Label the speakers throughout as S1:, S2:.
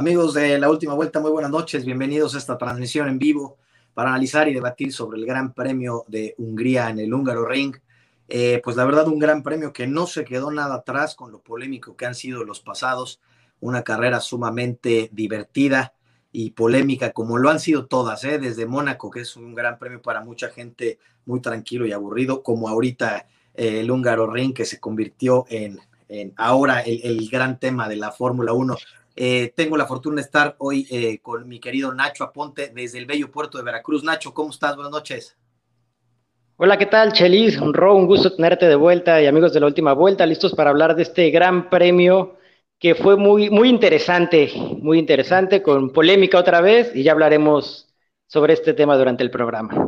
S1: Amigos de la última vuelta, muy buenas noches. Bienvenidos a esta transmisión en vivo para analizar y debatir sobre el Gran Premio de Hungría en el Húngaro Ring. Eh, pues la verdad, un gran premio que no se quedó nada atrás con lo polémico que han sido los pasados. Una carrera sumamente divertida y polémica, como lo han sido todas, ¿eh? desde Mónaco, que es un gran premio para mucha gente muy tranquilo y aburrido, como ahorita eh, el Húngaro Ring, que se convirtió en, en ahora el, el, gran tema de la Fórmula 1 eh, tengo la fortuna de estar hoy eh, con mi querido Nacho Aponte desde el bello puerto de Veracruz. Nacho, ¿cómo estás? Buenas noches.
S2: Hola, ¿qué tal, Chelis? Ro, un gusto tenerte de vuelta y amigos de la última vuelta, listos para hablar de este gran premio que fue muy, muy interesante, muy interesante, con polémica otra vez, y ya hablaremos sobre este tema durante el programa.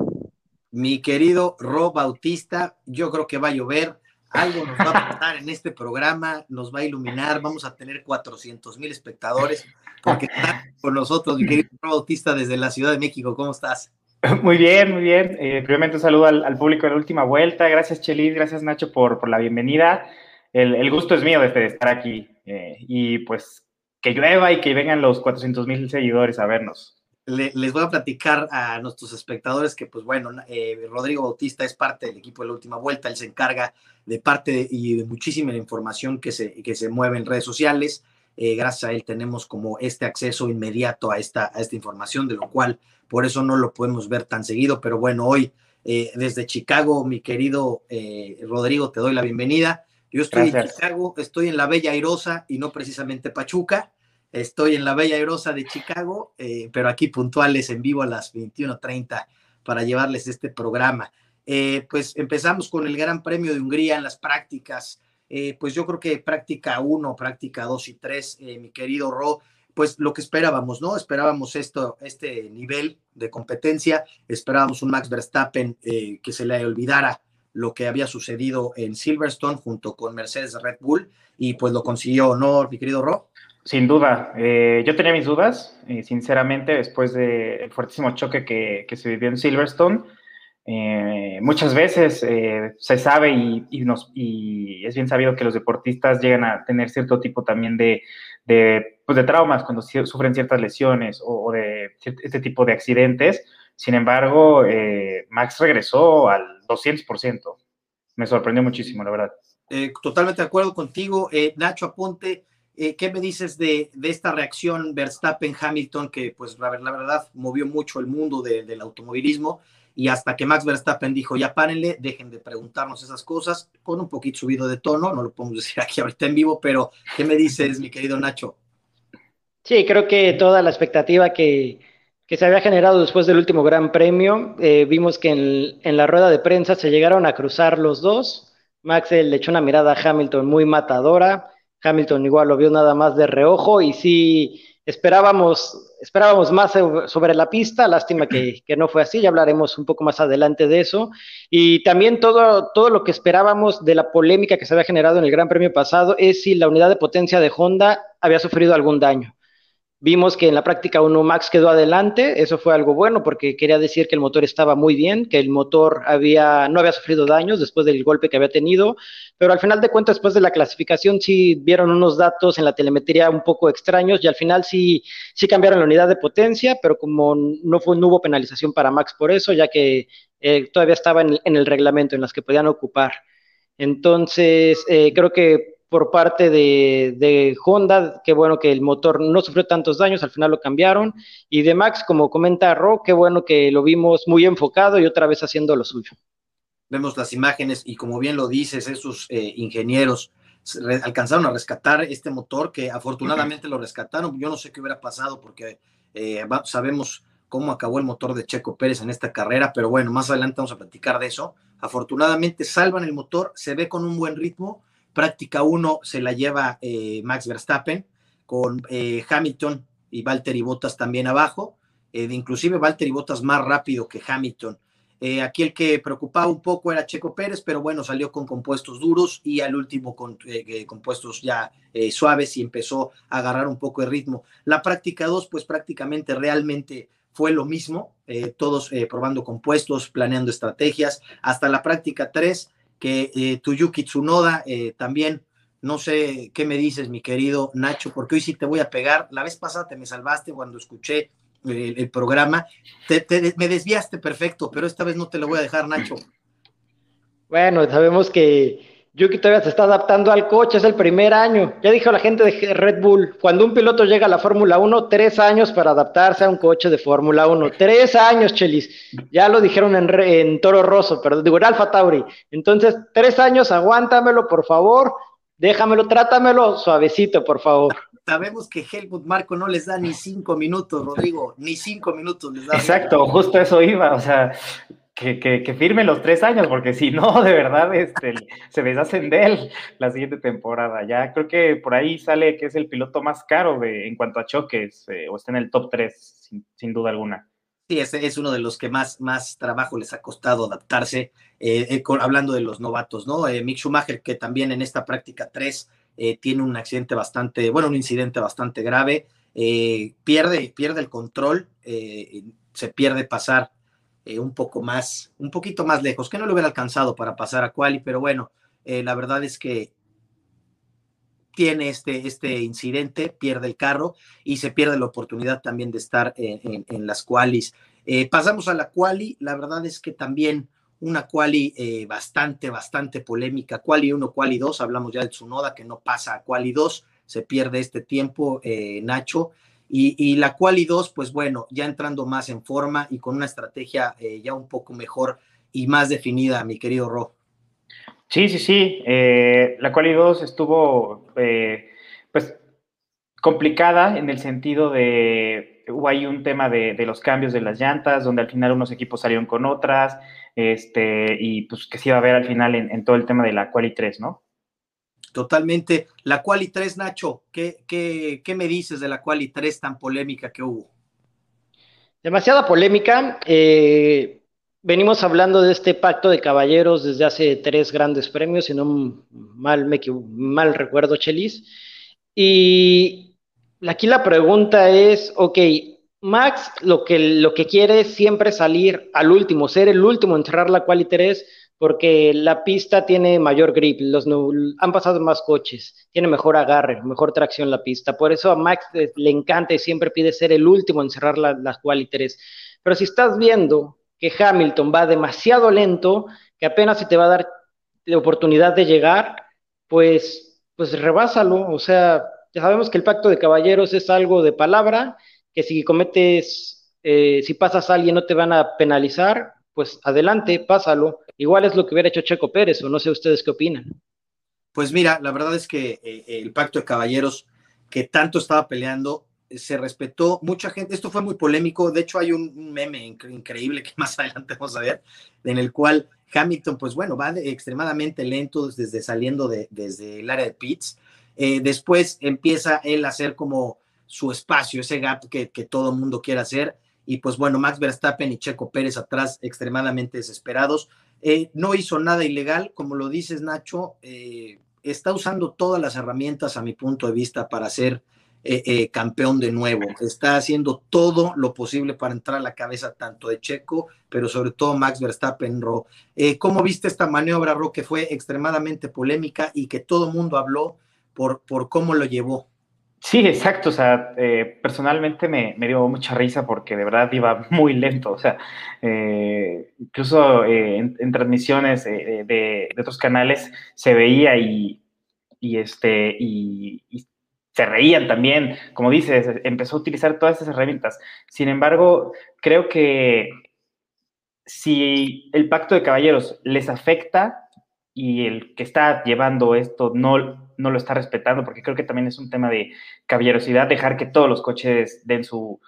S1: Mi querido Ro Bautista, yo creo que va a llover, algo nos va a pasar en este programa, nos va a iluminar, vamos a tener 400 mil espectadores, porque está con nosotros mi querido Bautista desde la Ciudad de México. ¿Cómo estás?
S3: Muy bien, muy bien. Eh, primeramente un saludo al, público de la última vuelta. Gracias, Chelis, gracias, Nacho, por, por la bienvenida. El, el, gusto es mío de, de estar aquí eh, y pues que llueva y que vengan los 400 mil seguidores a vernos
S1: le, les voy a platicar a nuestros espectadores que, pues bueno, eh, Rodrigo Bautista es parte del equipo de la última vuelta, él se encarga de parte de, y de muchísima información que se, que se mueve en redes sociales. Eh, gracias a él tenemos como este acceso inmediato a esta, a esta información, de lo cual por eso no lo podemos ver tan seguido, pero bueno, hoy eh, desde Chicago, mi querido eh, Rodrigo, te doy la bienvenida. Yo estoy Gracias. en Chicago, estoy en la Bella Airosa y no precisamente Pachuca. Estoy en la Bella Airosa de Chicago, eh, pero aquí puntuales en vivo a las 21:30 para llevarles este programa. Eh, pues empezamos con el Gran Premio de Hungría en las prácticas. Eh, pues yo creo que práctica 1, práctica 2 y 3, mi querido Ro, pues lo que esperábamos, ¿no? Esperábamos esto, este nivel de competencia, esperábamos un Max Verstappen que se le olvidara lo que había sucedido en Silverstone junto con Mercedes Red Bull y pues lo consiguió, ¿no, mi querido Ro?
S3: Sin duda. Eh, yo tenía mis dudas, eh, sinceramente, después del fuertísimo choque que, que, se vivió en Silverstone. Eh, muchas veces se sabe y, y, nos, y, es bien sabido que los deportistas llegan a tener cierto tipo también de, de, pues de traumas cuando sufren ciertas lesiones o, de este tipo de accidentes. Sin embargo, Max regresó al 200%. Me sorprendió muchísimo, la verdad.
S1: totalmente de acuerdo contigo. Nacho Aponte, eh, ¿Qué me dices de, de esta reacción Verstappen-Hamilton que, pues, la, la, verdad, movió mucho el mundo de, del automovilismo? Y hasta que Max Verstappen dijo, ya párenle, dejen de preguntarnos esas cosas, con un poquito subido de tono, no lo podemos decir aquí ahorita en vivo, pero ¿qué me dices, mi querido Nacho?
S2: Sí, creo que toda la expectativa que, que se había generado después del último Gran Premio, eh, vimos que en, en, la rueda de prensa se llegaron a cruzar los dos. Max le echó una mirada a Hamilton muy matadora. Hamilton igual lo vio nada más de reojo y sí esperábamos, esperábamos más sobre la pista, lástima que, que, no fue así, ya hablaremos un poco más adelante de eso. Y también todo, todo lo que esperábamos de la polémica que se había generado en el Gran Premio pasado es si la unidad de potencia de Honda había sufrido algún daño. Vimos que en la práctica 1 Max quedó adelante, eso fue algo bueno porque quería decir que el motor estaba muy bien, que el motor había, no había sufrido daños después del golpe que había tenido, pero al final de cuentas, después de la clasificación, sí vieron unos datos en la telemetría un poco extraños y al final sí, sí cambiaron la unidad de potencia, pero como no, fue, no hubo penalización para Max por eso, ya que eh, todavía estaba en, en, el reglamento en las que podían ocupar. Entonces, eh, creo que por parte de, de, Honda, qué bueno que el motor no sufrió tantos daños, al final lo cambiaron, y de Max, como comenta Ro, qué bueno que lo vimos muy enfocado y otra vez haciendo lo suyo.
S1: Vemos las imágenes y como bien lo dices, esos eh, ingenieros alcanzaron a rescatar este motor que afortunadamente lo rescataron. Yo no sé qué hubiera pasado porque eh, sabemos cómo acabó el motor de Checo Pérez en esta carrera, pero bueno, más adelante vamos a platicar de eso. Afortunadamente salvan el motor, se ve con un buen ritmo Práctica 1 se la lleva eh, Max Verstappen con eh, Hamilton y Valtteri Bottas también abajo, eh, inclusive Valtteri Bottas más rápido que Hamilton. Eh, aquí el que preocupaba un poco era Checo Pérez, pero bueno, salió con compuestos duros y al último con compuestos ya suaves y empezó a agarrar un poco de ritmo. La práctica 2, pues prácticamente realmente fue lo mismo, todos probando compuestos, planeando estrategias, hasta la práctica 3 que eh, Tuyuki Tsunoda eh, también No sé qué me dices, mi querido Nacho, porque hoy sí te voy a pegar. La vez pasada te me salvaste cuando escuché el, programa. me desviaste perfecto, pero esta vez no te lo voy a dejar, Nacho.
S2: Bueno, sabemos que Yuki todavía se está adaptando al coche, es el primer año. Ya dijo la gente de Red Bull, cuando un piloto llega a la Fórmula 1, tres años para adaptarse a un coche de Fórmula 1. Tres años, Chelis. Ya lo dijeron en, Toro Rosso, perdón, digo, en Alfa Tauri. Entonces, tres años, aguántamelo, por favor. Déjamelo, trátamelo suavecito, por favor.
S1: Sabemos que Helmut Marco no les da ni cinco minutos, Rodrigo, ni cinco minutos les da.
S3: Exacto, justo eso iba. O sea, que, firme los tres años, porque si no, de verdad, este, se deshacen de él la siguiente temporada. Ya creo que por ahí sale que es el piloto más caro de, en cuanto a choques, eh, o está en el top 3, sin, duda alguna.
S1: Sí, ese es uno de los que más, más trabajo les ha costado adaptarse, eh, eh, hablando de los novatos, ¿no? Mick Schumacher, que también en esta práctica 3 tiene un accidente bastante, bueno, un incidente bastante grave, pierde, pierde el control, se pierde pasar eh, un poco más, un poquito más lejos, que no lo hubiera alcanzado para pasar a quali, pero bueno, eh, la verdad es que tiene este, este incidente, pierde el carro y se pierde la oportunidad también de estar en, las qualis. Eh, pasamos a la quali, la verdad es que también una quali bastante, bastante polémica, quali 1, quali 2, hablamos ya de Tsunoda que no pasa a quali 2, se pierde este tiempo, Nacho, y, la Quali 2, pues bueno, ya entrando más en forma y con una estrategia eh, ya un poco mejor y más definida, mi querido Ro.
S3: Sí, sí, sí. Eh, la Quali 2 estuvo, eh, pues, complicada en el sentido de, hubo ahí un tema de, de, los cambios de las llantas, donde al final unos equipos salieron con otras, este, y pues que se iba a ver al final en, en todo el tema de la Quali 3, ¿no?
S1: Totalmente. La Quali 3, Nacho, ¿qué, qué, qué me dices de la Quali 3 tan polémica que hubo?
S2: Demasiada polémica. Eh, venimos hablando de este pacto de caballeros desde hace tres grandes premios, si no mal, me, mal recuerdo, Chelis. Y aquí la pregunta es, ok, Max lo que, lo que quiere es siempre salir al último, ser el último en cerrar la Quali 3 porque la pista tiene mayor grip, los, han pasado más coches, tiene mejor agarre, mejor tracción la pista. Por eso a Max le encanta y siempre pide ser el último en cerrar las la quali 3. Pero si estás viendo que Hamilton va demasiado lento, que apenas se te va a dar la oportunidad de llegar, pues, pues rebásalo. O sea, ya sabemos que el pacto de caballeros es algo de palabra, que si cometes, eh, si pasas a alguien no te van a penalizar, pues adelante, pásalo. Igual es lo que hubiera hecho Checo Pérez, o no sé ustedes qué opinan.
S1: Pues mira, la verdad es que eh, el pacto de caballeros que tanto estaba peleando se respetó. Mucha gente, esto fue muy polémico. De hecho, hay un, meme increíble que más adelante vamos a ver, en el cual Hamilton, pues bueno, va extremadamente lento desde saliendo de, desde el área de pits. Eh, después empieza él a hacer como su espacio, ese gap que, que todo mundo quiere hacer y pues bueno, Max Verstappen y Checo Pérez atrás extremadamente desesperados. Eh, no hizo nada ilegal, como lo dices Nacho, eh, está usando todas las herramientas a mi punto de vista para ser eh, campeón de nuevo. Está haciendo todo lo posible para entrar a la cabeza tanto de Checo, pero sobre todo Max Verstappen, Ro. ¿Cómo viste esta maniobra, Ro, que fue extremadamente polémica y que todo el mundo habló por, por cómo lo llevó?
S3: Sí, exacto. O sea, eh, personalmente me, dio mucha risa porque de verdad iba muy lento. O sea, eh, incluso eh, en, transmisiones de, otros canales se veía y, este, y, se reían también. Como dices, empezó a utilizar todas esas herramientas. Sin embargo, creo que si el pacto de caballeros les afecta y el que está llevando esto no no lo está respetando, porque creo que también es un tema de caballerosidad, dejar que todos los coches den su,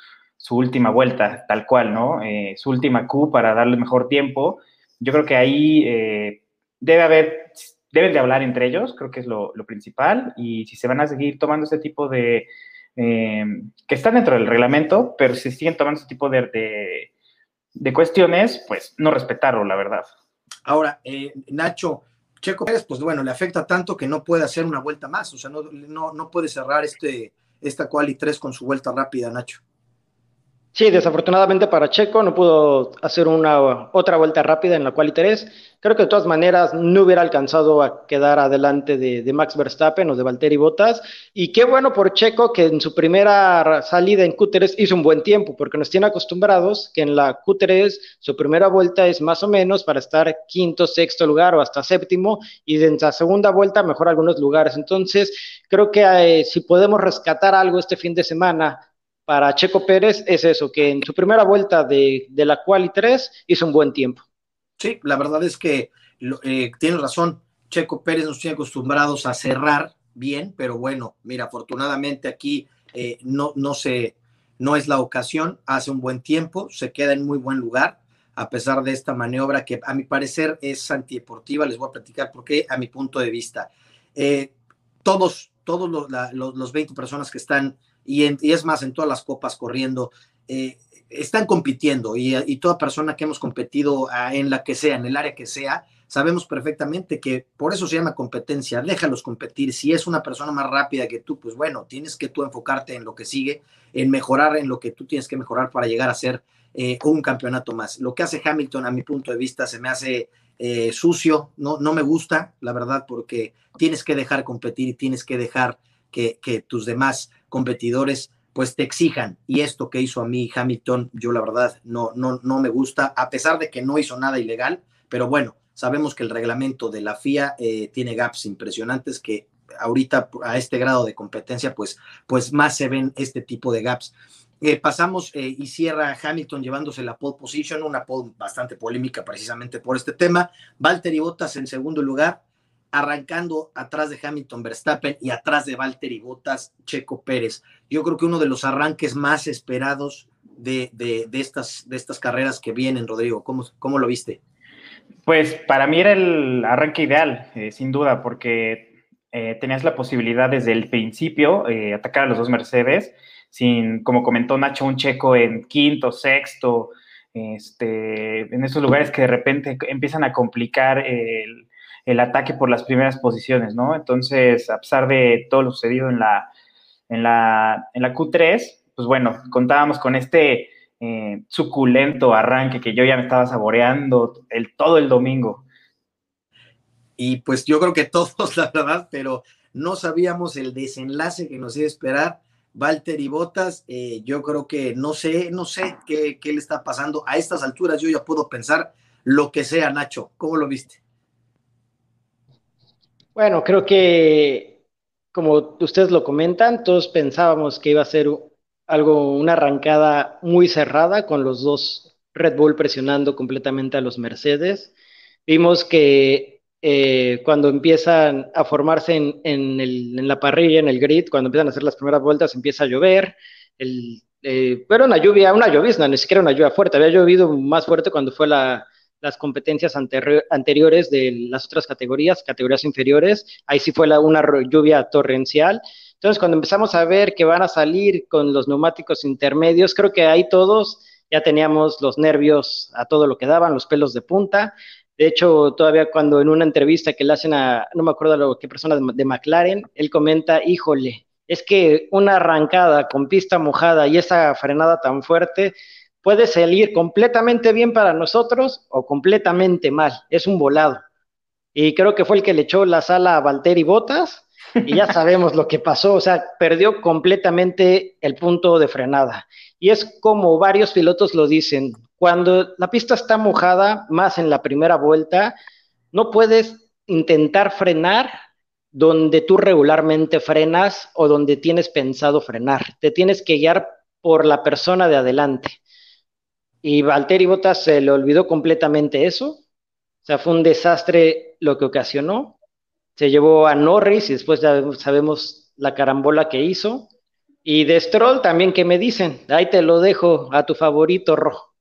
S3: última vuelta, tal cual, ¿no? Eh, su última Q para darle mejor tiempo. Yo creo que ahí eh, debe haber, deben de hablar entre ellos, creo que es lo, principal, y si se van a seguir tomando este tipo de, eh, que están dentro del reglamento, pero si siguen tomando este tipo de, de, cuestiones, pues no respetarlo, la verdad.
S1: Ahora, Nacho, Checo Pérez, pues bueno, le afecta tanto que no puede hacer una vuelta más, o sea, no, no, puede cerrar este, esta quali 3 con su vuelta rápida, Nacho.
S2: Sí, desafortunadamente para Checo no pudo hacer una otra vuelta rápida en la cual tres. Creo que de todas maneras no hubiera alcanzado a quedar adelante de, Max Verstappen o de Valtteri Bottas. Y qué bueno por Checo que en su primera salida en Q3 hizo un buen tiempo, porque nos tiene acostumbrados que en la Q3 su primera vuelta es más o menos para estar quinto, sexto lugar o hasta séptimo, y en la segunda vuelta mejor algunos lugares. Entonces, creo que eh, si podemos rescatar algo este fin de semana para Checo Pérez es eso, que en su primera vuelta de, la quali 3 hizo un buen tiempo.
S1: Sí, la verdad es que eh, tiene razón. Checo Pérez nos tiene acostumbrados a cerrar bien, pero bueno, mira, afortunadamente aquí eh, no, no, se, no es la ocasión, hace un buen tiempo, se queda en muy buen lugar, a pesar de esta maniobra que a mi parecer es antideportiva, les voy a platicar por qué, a mi punto de vista. Eh, todos, todos los, los 20 personas que están y, es más, en todas las copas corriendo, eh, están compitiendo y, toda persona que hemos competido ah, en la que sea, en el área que sea, sabemos perfectamente que por eso se llama competencia, déjalos competir. Si es una persona más rápida que tú, pues bueno, tienes que tú enfocarte en lo que sigue, en mejorar en lo que tú tienes que mejorar para llegar a ser eh, un campeonato más. Lo que hace Hamilton, a mi punto de vista, se me hace eh, sucio, no, no me gusta, la verdad, porque tienes que dejar competir y tienes que dejar que tus demás competidores pues te exijan. Y esto que hizo a mí Hamilton, yo la verdad no, no, no me gusta, a pesar de que no hizo nada ilegal, pero bueno, sabemos que el reglamento de la FIA eh, tiene gaps impresionantes que ahorita a este grado de competencia, pues, pues más se ven este tipo de gaps. Eh, pasamos eh, y cierra Hamilton llevándose la pole position, una pole bastante polémica precisamente por este tema. Valtteri Bottas en segundo lugar, arrancando atrás de Hamilton Verstappen y atrás de Valtteri Bottas, Checo Pérez. Yo creo que uno de los arranques más esperados de, de, estas, de estas carreras que vienen, Rodrigo. ¿Cómo, cómo lo viste?
S3: Pues para mí era el arranque ideal, eh, sin duda, porque eh, tenías la posibilidad desde el principio eh, atacar a los dos Mercedes, sin, como comentó Nacho, un checo en quinto, sexto, este, en esos lugares que de repente empiezan a complicar el el ataque por las primeras posiciones, ¿no? Entonces, a pesar de todo lo sucedido en la, en la, en la Q3, pues bueno, contábamos con este eh, suculento arranque que yo ya me estaba saboreando el, todo el domingo.
S1: Y pues yo creo que todos, la verdad, pero no sabíamos el desenlace que nos iba a esperar. Walter y Botas, eh, yo creo que no sé, no sé qué, qué le está pasando. A estas alturas yo ya puedo pensar lo que sea, Nacho. ¿Cómo lo viste?
S2: Bueno, creo que como ustedes lo comentan, todos pensábamos que iba a ser algo, una arrancada muy cerrada con los dos Red Bull presionando completamente a los Mercedes. Vimos que eh, cuando empiezan a formarse en, la parrilla, en el grid, cuando empiezan a hacer las primeras vueltas, empieza a llover. El, eh, pero una lluvia, una llovizna, ni siquiera una lluvia fuerte. Había llovido más fuerte cuando fue la, las competencias anteriores de las otras categorías, categorías inferiores, ahí sí fue una lluvia torrencial. Entonces, cuando empezamos a ver que van a salir con los neumáticos intermedios, creo que ahí todos ya teníamos los nervios a todo lo que daban, los pelos de punta. De hecho, todavía cuando en una entrevista que le hacen a, no me acuerdo lo, qué persona de McLaren, él comenta, híjole, es que una arrancada con pista mojada y esa frenada tan fuerte, puede salir completamente bien para nosotros o completamente mal. Es un volado. Y creo que fue el que le echó la sala a Valtteri Botas y ya sabemos lo que pasó. O sea, perdió completamente el punto de frenada. Y es como varios pilotos lo dicen. Cuando la pista está mojada, más en la primera vuelta, no puedes intentar frenar donde tú regularmente frenas o donde tienes pensado frenar. Te tienes que guiar por la persona de adelante. Y Valtteri Bottas se le olvidó completamente eso. O sea, fue un desastre lo que ocasionó. Se llevó a Norris y después ya sabemos la carambola que hizo. Y de Stroll también que me dicen, ahí te lo dejo a tu favorito rojo.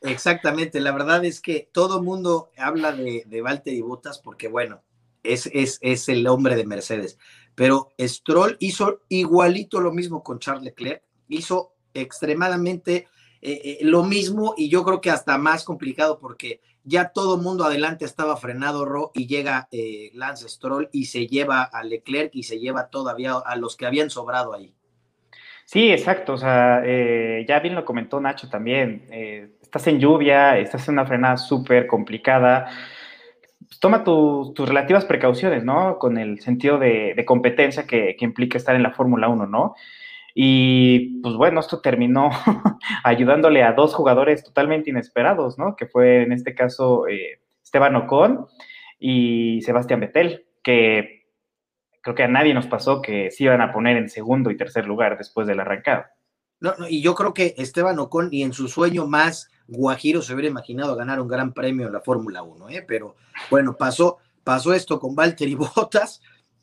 S1: Exactamente, la verdad es que todo mundo habla de, de Valtteri Bottas porque, bueno, es, es, es, el hombre de Mercedes. Pero Stroll hizo igualito lo mismo con Charles Leclerc, hizo extremadamente eh, eh, lo mismo y yo creo que hasta más complicado porque ya todo mundo adelante estaba frenado Ro y llega eh, Lance Stroll y se lleva a Leclerc y se lleva todavía a los que habían sobrado ahí.
S3: Sí, exacto. O sea, ya bien lo comentó Nacho también. Estás en lluvia, estás en una frenada súper complicada. Pues toma tus relativas precauciones, ¿no? Con el sentido de, competencia que, implica estar en la Fórmula 1, ¿no? Y pues bueno, esto terminó ayudándole a dos jugadores totalmente inesperados, ¿no? Que fue en este caso eh, Esteban Ocon y Sebastián Vettel, que creo que a nadie nos pasó que se iban a poner en segundo y tercer lugar después del arrancado.
S1: No, y yo creo que Esteban Ocon y en su sueño más guajiro se hubiera imaginado ganar un gran premio en la Fórmula 1, ¿eh? pero bueno, pasó, pasó esto con Valtteri Bottas.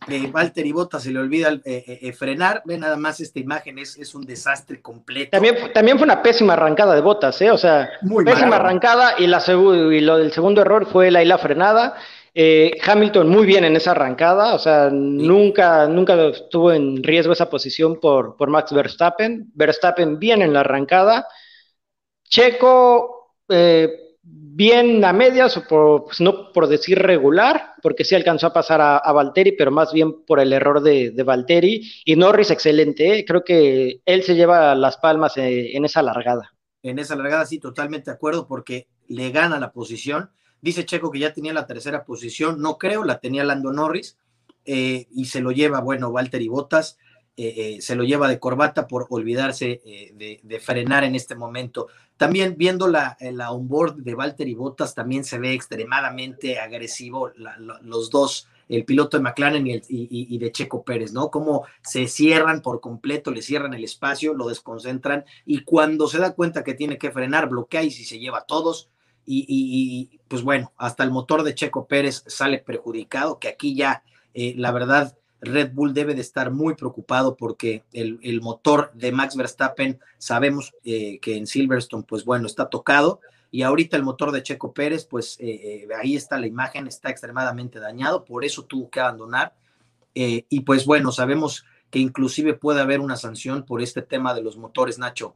S1: Eh, Valtteri Bottas se le olvida eh, eh, frenar. Ve nada más esta imagen, es, es un desastre completo.
S2: También, también fue una pésima arrancada de Bottas, ¿eh? o sea, pésima arrancada y, la y lo del segundo error fue la, la frenada. Eh, Hamilton muy bien en esa arrancada, o sea, nunca, nunca estuvo en riesgo esa posición por, por Max Verstappen. Verstappen bien en la arrancada. Checo eh, bien a medias, o por, pues, no por decir regular, porque sí alcanzó a pasar a, Valtteri, pero más bien por el error de, de Valtteri. Y Norris excelente, ¿eh? creo que él se lleva las palmas en esa largada.
S1: En esa largada sí, totalmente de acuerdo, porque le gana la posición Dice Checo que ya tenía la tercera posición, no creo, la tenía Lando Norris eh, y se lo lleva, bueno, Walter y Botas, eh, eh, se lo lleva de corbata por olvidarse de, frenar en este momento. También viendo la, la onboard de Walter y Botas, también se ve extremadamente agresivo los dos, el piloto de McLaren y, el, y, de Checo Pérez, ¿no? Cómo se cierran por completo, le cierran el espacio, lo desconcentran y cuando se da cuenta que tiene que frenar, bloquea y si se lleva todos y, pues bueno, hasta el motor de Checo Pérez sale perjudicado, que aquí ya, eh, la verdad, Red Bull debe de estar muy preocupado porque el, motor de Max Verstappen, sabemos eh, que en Silverstone, pues bueno, está tocado. Y ahorita el motor de Checo Pérez, pues eh, ahí está la imagen, está extremadamente dañado, por eso tuvo que abandonar. y pues bueno, sabemos que inclusive puede haber una sanción por este tema de los motores, Nacho.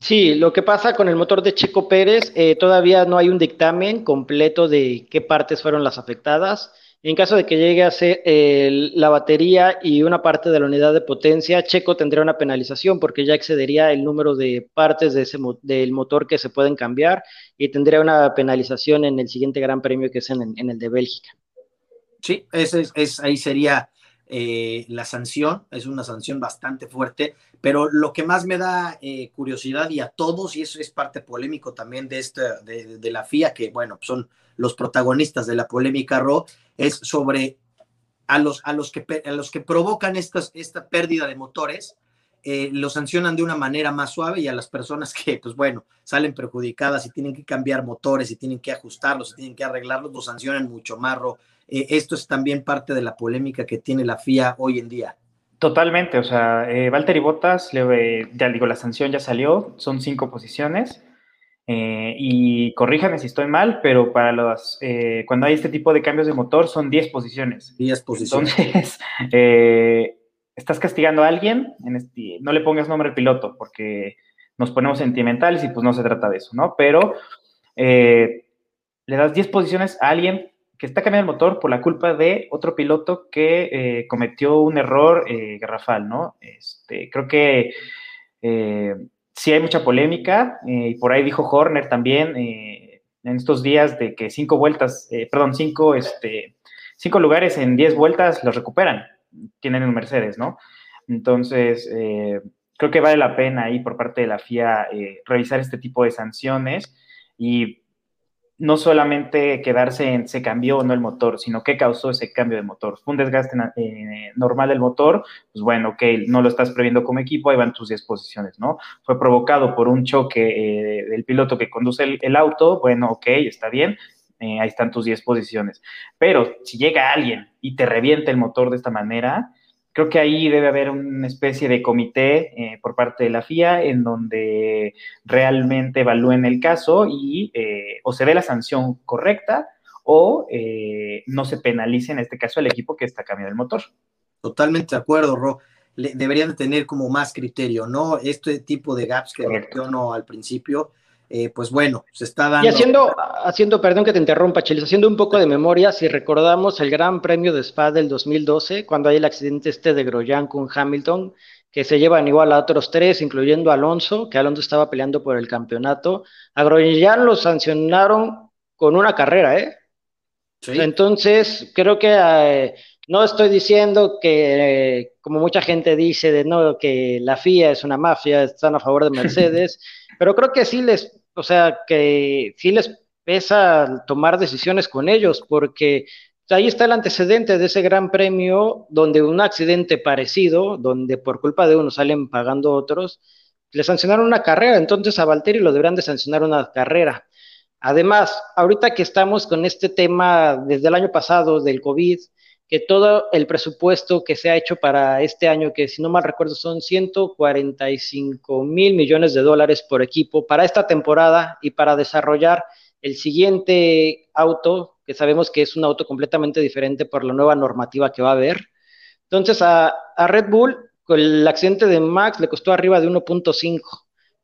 S2: Sí, lo que pasa con el motor de Checo Pérez, eh, todavía no hay un dictamen completo de qué partes fueron las afectadas. En caso de que llegue a ser la batería y una parte de la unidad de potencia, Checo tendría una penalización porque ya excedería el número de partes de ese, del motor que se pueden cambiar y tendría una penalización en el siguiente Gran Premio que es en, el de Bélgica.
S1: Sí, ese es, ahí sería eh, la sanción, es una sanción bastante fuerte, pero lo que más me da eh, curiosidad y a todos, y eso es parte polémico también de, esta, de, la FIA, que bueno, son los protagonistas de la polémica RO, es sobre a los, a los, que, a los que provocan estas, esta pérdida de motores, eh, lo sancionan de una manera más suave y a las personas que, pues bueno, salen perjudicadas y tienen que cambiar motores y tienen que ajustarlos y tienen que arreglarlos, lo sancionan mucho más. Eh, esto es también parte de la polémica que tiene la FIA hoy en día.
S3: Totalmente, o sea, eh, Valtteri Bottas, le, ya digo, la sanción ya salió, son cinco posiciones. Eh, y corríjame si estoy mal, pero para los, eh, cuando hay este tipo de cambios de motor son 10 posiciones.
S1: 10 posiciones.
S3: Entonces, estás castigando a alguien, en este, no le pongas nombre al piloto, porque nos ponemos sentimentales y pues no se trata de eso, ¿no? Pero le das 10 posiciones a alguien que está cambiando el motor por la culpa de otro piloto que eh, cometió un error eh, garrafal, ¿no? Este, creo que eh, sí hay mucha polémica y por ahí dijo Horner también en estos días de que cinco vueltas, perdón, cinco, este, cinco lugares en diez vueltas los recuperan, tienen un Mercedes, ¿no? Entonces, creo que vale la pena ahí por parte de la FIA revisar este tipo de sanciones y no solamente quedarse en se cambió o no el motor, sino qué causó ese cambio de motor. ¿Fue un desgaste eh, normal del motor? Pues bueno, ok, no lo estás previendo como equipo, ahí van tus 10 posiciones, ¿no? Fue provocado por un choque eh, del piloto que conduce el, auto, bueno, ok, está bien, eh, ahí están tus 10 posiciones. Pero si llega alguien y te revienta el motor de esta manera, Creo que ahí debe haber una especie de comité eh, por parte de la FIA en donde realmente evalúen el caso y eh, o se dé la sanción correcta o eh, no se penalice en este caso el equipo que está cambiando el motor.
S1: Totalmente de acuerdo, Ro. deberían tener como más criterio, ¿no? Este tipo de gaps que mencionó al principio, eh, pues bueno, se está dando.
S2: Y haciendo, haciendo, perdón que te interrumpa, Chelis, haciendo un poco de memoria, si recordamos el Gran Premio de Spa del 2012, cuando hay el accidente este de Grosjean con Hamilton, que se llevan igual a otros tres, incluyendo a Alonso, que Alonso estaba peleando por el campeonato. A Grosjean lo sancionaron con una carrera, ¿eh? Entonces, creo que eh, no estoy diciendo que, eh, como mucha gente dice, de no, que la FIA es una mafia, están a favor de Mercedes, pero creo que sí les, o sea, que sí les pesa tomar decisiones con ellos, porque ahí está el antecedente de ese gran premio donde un accidente parecido, donde por culpa de uno salen pagando otros, le sancionaron una carrera, entonces a Valtteri lo deberán de sancionar una carrera. Además, ahorita que estamos con este tema desde el año pasado del COVID, que todo el presupuesto que se ha hecho para este año, que si no mal recuerdo son 145 mil millones de dólares por equipo para esta temporada y para desarrollar el siguiente auto, que sabemos que es un auto completamente diferente por la nueva normativa que va a haber. Entonces a, Red Bull, el accidente de Max le costó arriba de 1.5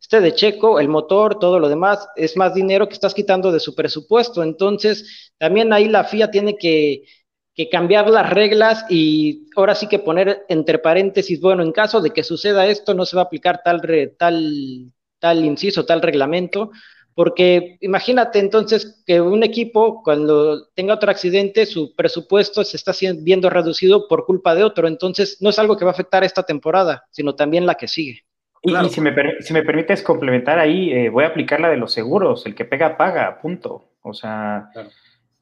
S2: este de Checo, el motor, todo lo demás, es más dinero que estás quitando de su presupuesto. Entonces, también ahí la FIA tiene que, cambiar las reglas y ahora sí que poner entre paréntesis, bueno, en caso de que suceda esto, no se va a aplicar tal, tal, tal inciso, tal reglamento, porque imagínate entonces que un equipo, cuando tenga otro accidente, su presupuesto se está viendo reducido por culpa de otro. Entonces, no es algo que va a afectar esta temporada, sino también la que sigue.
S3: Y, si, me, si, me, permites complementar ahí, eh, voy a aplicar la de los seguros, el que pega, paga, punto. O sea,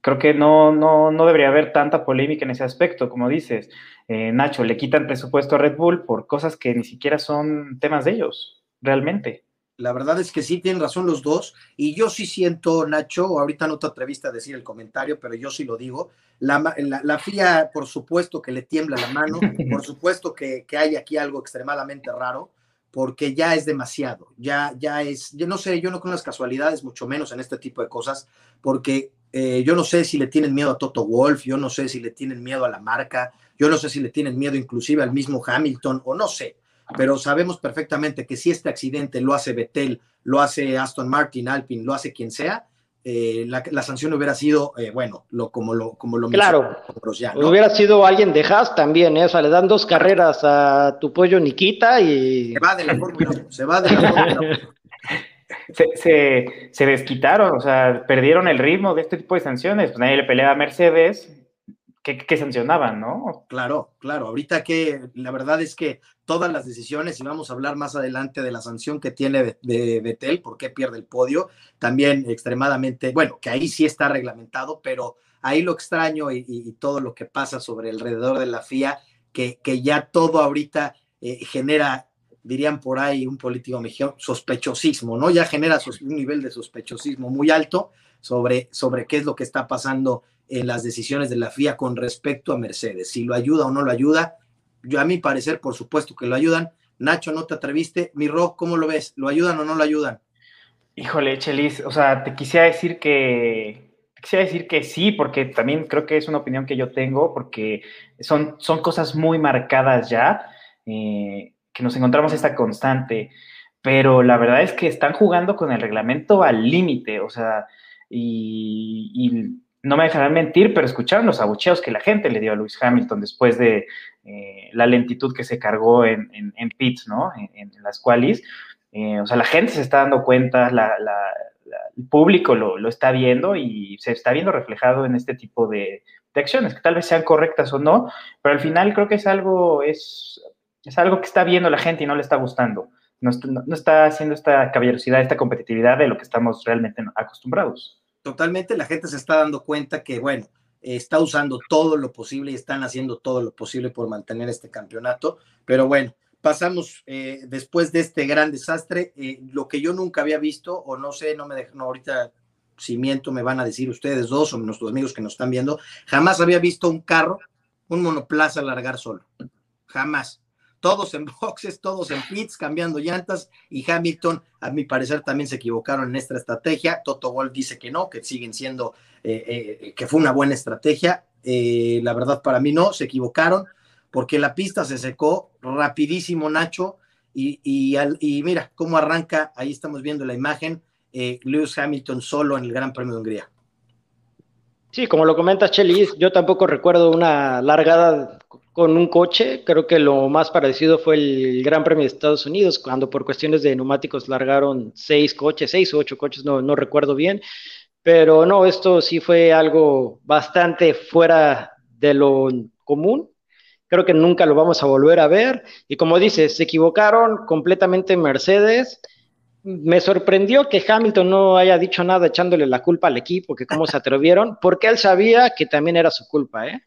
S3: creo que no, no, no, debería haber tanta polémica en ese aspecto, como dices. Eh, Nacho, le quitan presupuesto a Red Bull por cosas que ni siquiera son temas de ellos, realmente.
S1: La verdad es que sí tienen razón los dos. Y yo sí siento, Nacho, ahorita no te atreviste a decir el comentario, pero yo sí lo digo. La, la, FIA, por supuesto que le tiembla la mano, por supuesto que, que hay aquí algo extremadamente raro porque ya es demasiado, ya, ya es, yo no sé, yo no con las casualidades, mucho menos en este tipo de cosas, porque eh, yo no sé si le tienen miedo a Toto Wolf, yo no sé si le tienen miedo a la marca, yo no sé si le tienen miedo inclusive al mismo Hamilton, o no sé, pero sabemos perfectamente que si este accidente lo hace Vettel, lo hace Aston Martin, Alpine, lo hace quien sea, eh, la, sanción hubiera sido, eh, bueno, lo, como lo, como lo
S2: Claro, hubiera sido alguien de Haas también, ¿eh? o sea, le dan dos carreras a tu pollo Nikita y...
S1: Se va de la Fórmula se va de la Fórmula
S3: se, se, desquitaron, o sea, perdieron el ritmo de este tipo de sanciones. Pues nadie le pelea a Mercedes, que, sancionaban, ¿no?
S1: Claro, claro. Ahorita que la verdad es que todas las decisiones, y vamos a hablar más adelante de la sanción que tiene de Betel, por qué pierde el podio, también extremadamente, bueno, que ahí sí está reglamentado, pero ahí lo extraño y, todo lo que pasa sobre alrededor de la FIA, que, que ya todo ahorita eh, genera, dirían por ahí un político mexicano, sospechosismo, ¿no? Ya genera un nivel de sospechosismo muy alto sobre, sobre qué es lo que está pasando en las decisiones de la FIA con respecto a Mercedes. Si lo ayuda o no lo ayuda, yo a mi parecer, por supuesto que lo ayudan. Nacho, no te atreviste. Mi ¿cómo lo ves? ¿Lo ayudan o no lo ayudan?
S3: Híjole, Chelis, o sea, te quisiera decir que quisiera decir que sí, porque también creo que es una opinión que yo tengo, porque son, son cosas muy marcadas ya, eh, que nos encontramos esta constante, pero la verdad es que están jugando con el reglamento al límite, o sea, y no me dejarán mentir, pero escucharon los abucheos que la gente le dio a Lewis Hamilton después de eh, la lentitud que se cargó en, en, pits, ¿no? En, las qualis. Eh, o sea, la gente se está dando cuenta, el público lo, está viendo y se está viendo reflejado en este tipo de, acciones, que tal vez sean correctas o no, pero al final creo que es algo, es, es algo que está viendo la gente y no le está gustando. No, no está haciendo esta caballerosidad, esta competitividad de lo que estamos realmente acostumbrados
S1: totalmente la gente se está dando cuenta que, bueno, está usando todo lo posible y están haciendo todo lo posible por mantener este campeonato. Pero bueno, pasamos eh, después de este gran desastre, eh, lo que yo nunca había visto, o no sé, no me dejan, ahorita si miento me van a decir ustedes dos o nuestros amigos que nos están viendo, jamás había visto un carro, un monoplaza largar solo. Jamás todos en boxes, todos en pits, cambiando llantas, y Hamilton, a mi parecer, también se equivocaron en esta estrategia. Toto Wolff dice que no, que siguen siendo, eh, eh, que fue una buena estrategia. Eh, la verdad, para mí no, se equivocaron, porque la pista se secó rapidísimo, Nacho, y, y, mira cómo arranca, ahí estamos viendo la imagen, Lewis Hamilton solo en el Gran Premio de Hungría.
S2: Sí, como lo comenta Chelis, yo tampoco recuerdo una largada con un coche. Creo que lo más parecido fue el Gran Premio de Estados Unidos, cuando por cuestiones de neumáticos largaron seis coches, seis o ocho coches, no, recuerdo bien. Pero no, esto sí fue algo bastante fuera de lo común. Creo que nunca lo vamos a volver a ver. Y como dices, se equivocaron completamente Mercedes me sorprendió que Hamilton no haya dicho nada echándole la culpa al equipo, que cómo se atrevieron, porque él sabía que también era su culpa, ¿eh?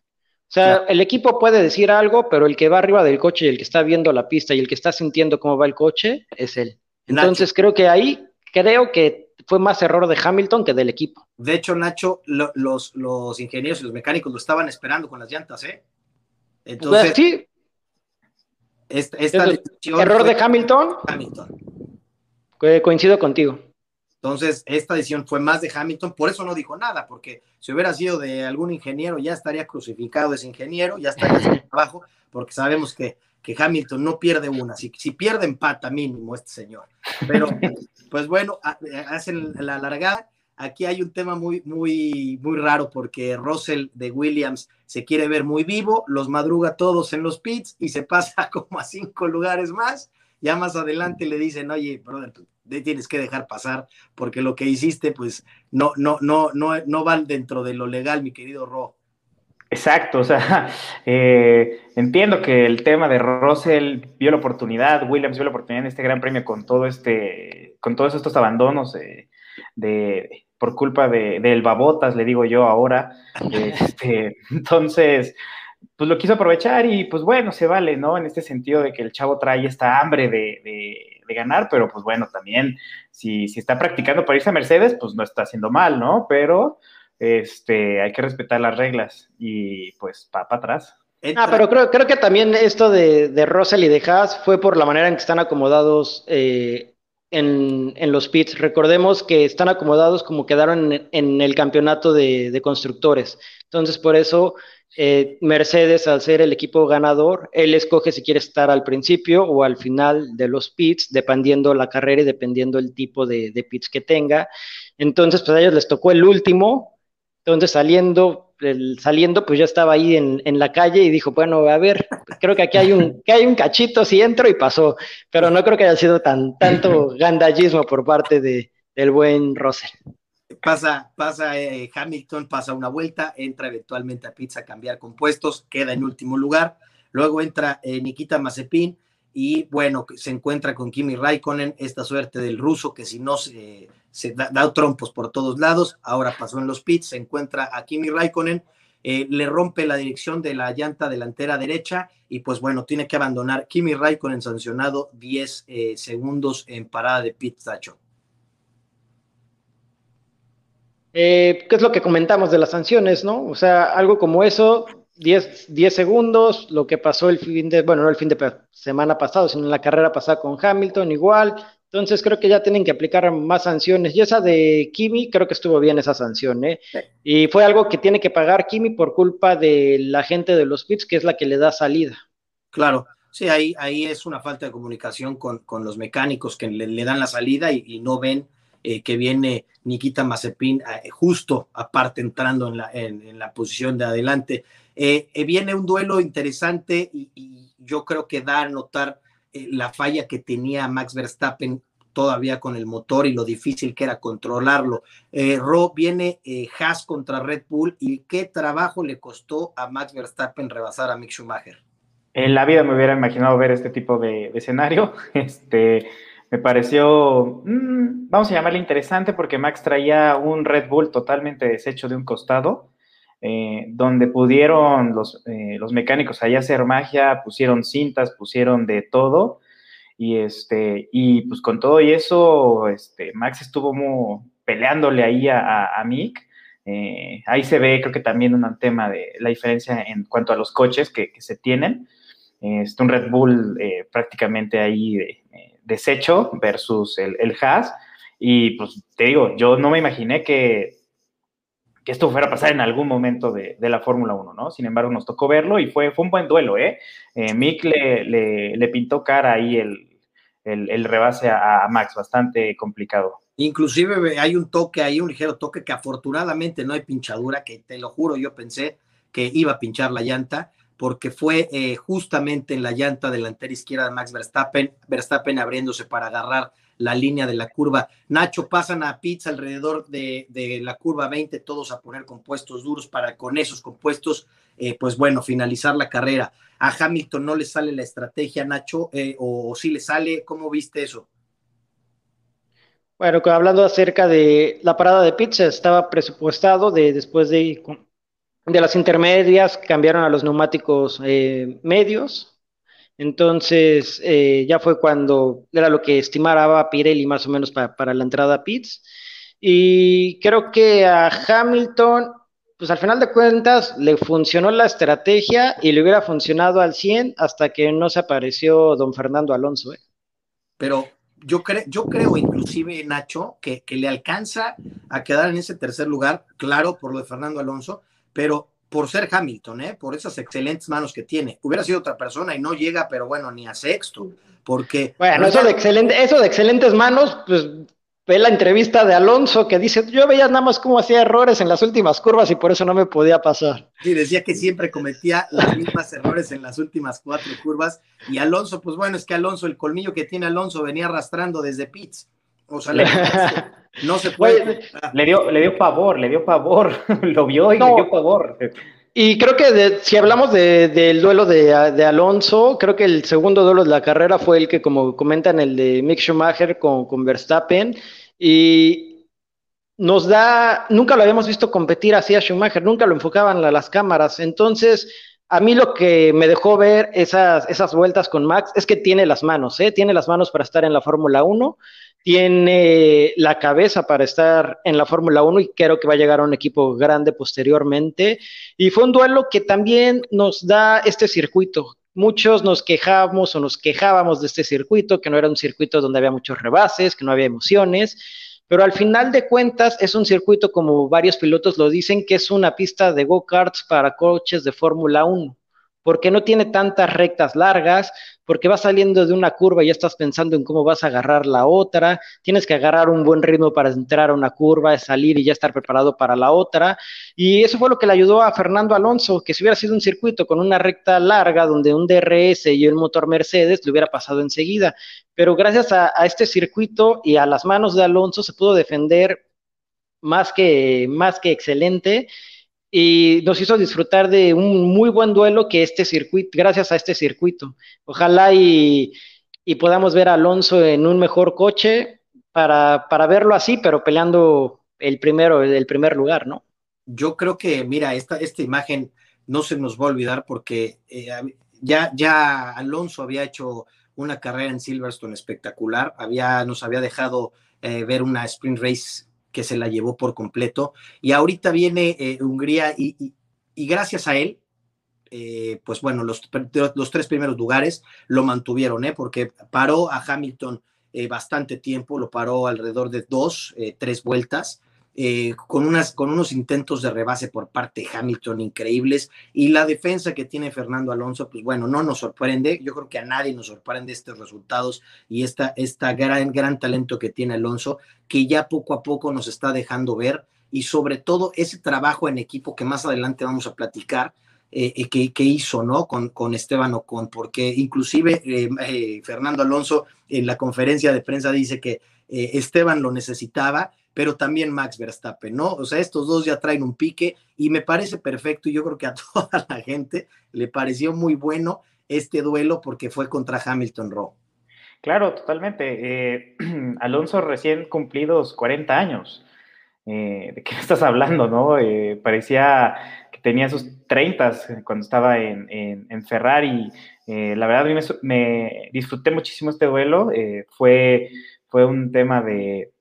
S2: O sea, el equipo puede decir algo, pero el que va arriba del coche y el que está viendo la pista y el que está sintiendo cómo va el coche es él. Entonces creo que ahí, creo que fue más error de Hamilton que del equipo.
S1: De hecho, Nacho, los, los ingenieros y los mecánicos lo estaban esperando con las llantas, ¿eh?
S2: Entonces, pues sí.
S1: Esta,
S2: ¿Error de Hamilton?
S1: Hamilton.
S2: Coincido contigo.
S1: Entonces, esta decisión fue más de Hamilton, por eso no dijo nada, porque si hubiera sido de algún ingeniero, ya estaría crucificado ese ingeniero, ya estaría abajo, porque sabemos que, que Hamilton no pierde una, si, si pierde empata mínimo este señor. Pero, pues bueno, hacen la largada. Aquí hay un tema muy, muy, muy raro porque Russell de Williams se quiere ver muy vivo, los madruga todos en los pits y se pasa como a cinco lugares más ya más adelante le dicen, oye, brother, tienes que dejar pasar porque lo que hiciste, pues, no, no, no, no, no va dentro de lo legal, mi querido Ro.
S3: Exacto, o sea, eh, entiendo que el tema de Russell vio la oportunidad, Williams vio la oportunidad en este gran premio con todo este, con todos estos abandonos de, por culpa de, del babotas, le digo yo ahora. Este, entonces, pues lo quiso aprovechar y pues bueno, se vale, ¿no? En este sentido de que el chavo trae esta hambre de, ganar, pero pues bueno, también si, si, está practicando para irse a Mercedes, pues no está haciendo mal, ¿no? Pero este, hay que respetar las reglas y pues para atrás.
S2: Ah, pero creo, creo que también esto de, de Russell y de Haas fue por la manera en que están acomodados eh, en, en, los pits. Recordemos que están acomodados como quedaron en, en el campeonato de, de, constructores. Entonces, por eso eh, Mercedes, al ser el equipo ganador, él escoge si quiere estar al principio o al final de los pits, dependiendo la carrera y dependiendo el tipo de, pits que tenga. Entonces, pues a ellos les tocó el último. Entonces, saliendo, saliendo pues ya estaba ahí en, la calle y dijo, bueno, a ver, creo que aquí hay un, que hay un cachito, si entro y pasó. Pero no creo que haya sido tan, tanto gandallismo por parte de, del buen Russell
S1: pasa, pasa eh, Hamilton, pasa una vuelta, entra eventualmente a pizza a cambiar compuestos, queda en último lugar. Luego entra eh, Nikita Mazepin y bueno, se encuentra con Kimi Raikkonen, esta suerte del ruso que si no se, da, trompos por todos lados, ahora pasó en los pits, se encuentra a Kimi Raikkonen, eh, le rompe la dirección de la llanta delantera derecha y pues bueno, tiene que abandonar Kimi Raikkonen sancionado 10 segundos en parada de pit, Tacho.
S2: Eh, ¿Qué es lo que comentamos de las sanciones, no? O sea, algo como eso, 10, 10 segundos, lo que pasó el fin de, bueno, no el fin de semana pasado, sino en la carrera pasada con Hamilton, igual. Entonces creo que ya tienen que aplicar más sanciones. Y esa de Kimi, creo que estuvo bien esa sanción, ¿eh? Y fue algo que tiene que pagar Kimi por culpa de la gente de los pits, que es la que le da salida.
S1: Claro, sí, ahí, ahí es una falta de comunicación con, con los mecánicos que le, dan la salida y no ven eh, que viene Nikita Mazepin eh, justo aparte entrando en la, en, la posición de adelante. Eh, viene un duelo interesante y, yo creo que da a notar la falla que tenía Max Verstappen todavía con el motor y lo difícil que era controlarlo. Ro viene Haas contra Red Bull y qué trabajo le costó a Max Verstappen rebasar a Mick Schumacher.
S3: En la vida me hubiera imaginado ver este tipo de, de escenario. Este, me pareció, mm, vamos a llamarle interesante porque Max traía un Red Bull totalmente deshecho de un costado, eh, donde pudieron los, eh, los, mecánicos allá hacer magia, pusieron cintas, pusieron de todo, y, este, y pues con todo y eso, este, Max estuvo muy peleándole ahí a, Mick. Eh, ahí se ve, creo que también un tema de la diferencia en cuanto a los coches que, que se tienen. Este, un Red Bull prácticamente ahí de, desecho versus el, el. Y pues te digo, yo no me imaginé que, que esto fuera a pasar en algún momento de, de la Fórmula 1, ¿no? Sin embargo, nos tocó verlo y fue, fue un buen duelo, ¿eh? eh Mick le, le, pintó cara ahí el, el, el rebase a, Max, bastante complicado.
S1: Inclusive hay un toque hay un ligero toque que afortunadamente no hay pinchadura, que te lo juro, yo pensé que iba a pinchar la llanta, porque fue eh, justamente en la llanta delantera izquierda de Max Verstappen, Verstappen abriéndose para agarrar la línea de la curva. Nacho, pasan a Pitts alrededor de, la curva 20, todos a poner compuestos duros para con esos compuestos, eh, pues bueno, finalizar la carrera. A Hamilton no le sale la estrategia, Nacho, eh, o, si le sale, ¿cómo viste eso?
S2: Bueno, hablando acerca de la parada de Pitts, estaba presupuestado de después de, de las intermedias, cambiaron a los neumáticos eh, medios, entonces, eh, ya fue cuando era lo que estimaba Pirelli más o menos para la entrada a pits. Y creo que a Hamilton, pues al final de cuentas, le funcionó la estrategia y le hubiera funcionado al 100 hasta que no se apareció don Fernando Alonso. ¿eh?
S1: Pero yo, creo, yo creo inclusive, Nacho, que, que le alcanza a quedar en ese tercer lugar, claro, por lo de Fernando Alonso, pero por ser Hamilton, ¿eh? por esas excelentes manos que tiene. Hubiera sido otra persona y no llega, pero bueno, ni a sexto, porque...
S2: Bueno, eso de, excelente, eso de excelentes manos, pues ve la entrevista de Alonso que dice, yo veía nada más cómo hacía errores en las últimas curvas y por eso no me podía pasar.
S1: Sí, decía que siempre cometía los mismos errores en las últimas cuatro curvas y Alonso, pues bueno, es que Alonso, el colmillo que tiene Alonso venía arrastrando desde Pitts. O sea, no se puede.
S3: Le dio, le dio pavor, le dio pavor. Lo vio y le dio pavor.
S2: Y creo que si hablamos del duelo de, Alonso, creo que el segundo duelo de la carrera fue el que, como comentan, el de Mick Schumacher con, con Verstappen. Y nos da, nunca lo habíamos visto competir así a Schumacher, nunca lo enfocaban las cámaras. Entonces, a mí lo que me dejó ver esas, esas vueltas con Max es que tiene las manos, ¿eh? tiene las manos para estar en la Fórmula 1 tiene la cabeza para estar en la Fórmula 1 y creo que va a llegar a un equipo grande posteriormente. Y fue un duelo que también nos da este circuito. Muchos nos quejamos o nos quejábamos de este circuito, que no era un circuito donde había muchos rebases, que no había emociones, pero al final de cuentas es un circuito, como varios pilotos lo dicen, que es una pista de go-karts para coches de Fórmula 1 porque no tiene tantas rectas largas, porque vas saliendo de una curva y ya estás pensando en cómo vas a agarrar la otra, tienes que agarrar un buen ritmo para entrar a una curva, salir y ya estar preparado para la otra. Y eso fue lo que le ayudó a Fernando Alonso, que si hubiera sido un circuito con una recta larga donde un DRS y un motor Mercedes le hubiera pasado enseguida. Pero gracias a, a este circuito y a las manos de Alonso se pudo defender más que, más que excelente y nos hizo disfrutar de un muy buen duelo que este circuito, gracias a este circuito. Ojalá y, podamos ver a Alonso en un mejor coche para, verlo así, pero peleando el primero, el primer lugar, ¿no?
S1: Yo creo que, mira, esta, esta imagen no se nos va a olvidar porque eh, ya, ya Alonso había hecho una carrera en Silverstone espectacular, había, nos había dejado eh, ver una sprint race que se la llevó por completo. Y ahorita viene eh, Hungría y, gracias a él, eh, pues bueno, los, los, tres primeros lugares lo mantuvieron, ¿eh? porque paró a Hamilton bastante tiempo, lo paró alrededor de dos, tres vueltas. Eh, con, unas, con unos intentos de rebase por parte de Hamilton increíbles. Y la defensa que tiene Fernando Alonso, pues bueno, no nos sorprende, yo creo que a nadie nos sorprende estos resultados y esta, esta gran, gran talento que tiene Alonso, que ya poco a poco nos está dejando ver. Y sobre todo ese trabajo en equipo que más adelante vamos a platicar, eh, eh que, hizo, ¿no? Con, con Esteban Ocon, porque inclusive eh, Fernando Alonso en la conferencia de prensa dice que Esteban lo necesitaba pero también Max Verstappen, ¿no? O sea, estos dos ya traen un pique y me parece perfecto y yo creo que a toda la gente le pareció muy bueno este duelo porque fue contra Hamilton Rowe.
S3: Claro, totalmente. Eh, Alonso recién cumplidos 40 años. Eh, ¿De qué estás hablando, no? Eh, parecía que tenía sus 30 cuando estaba en, Ferrari. la verdad, me, me, disfruté muchísimo este duelo. fue, fue un tema de,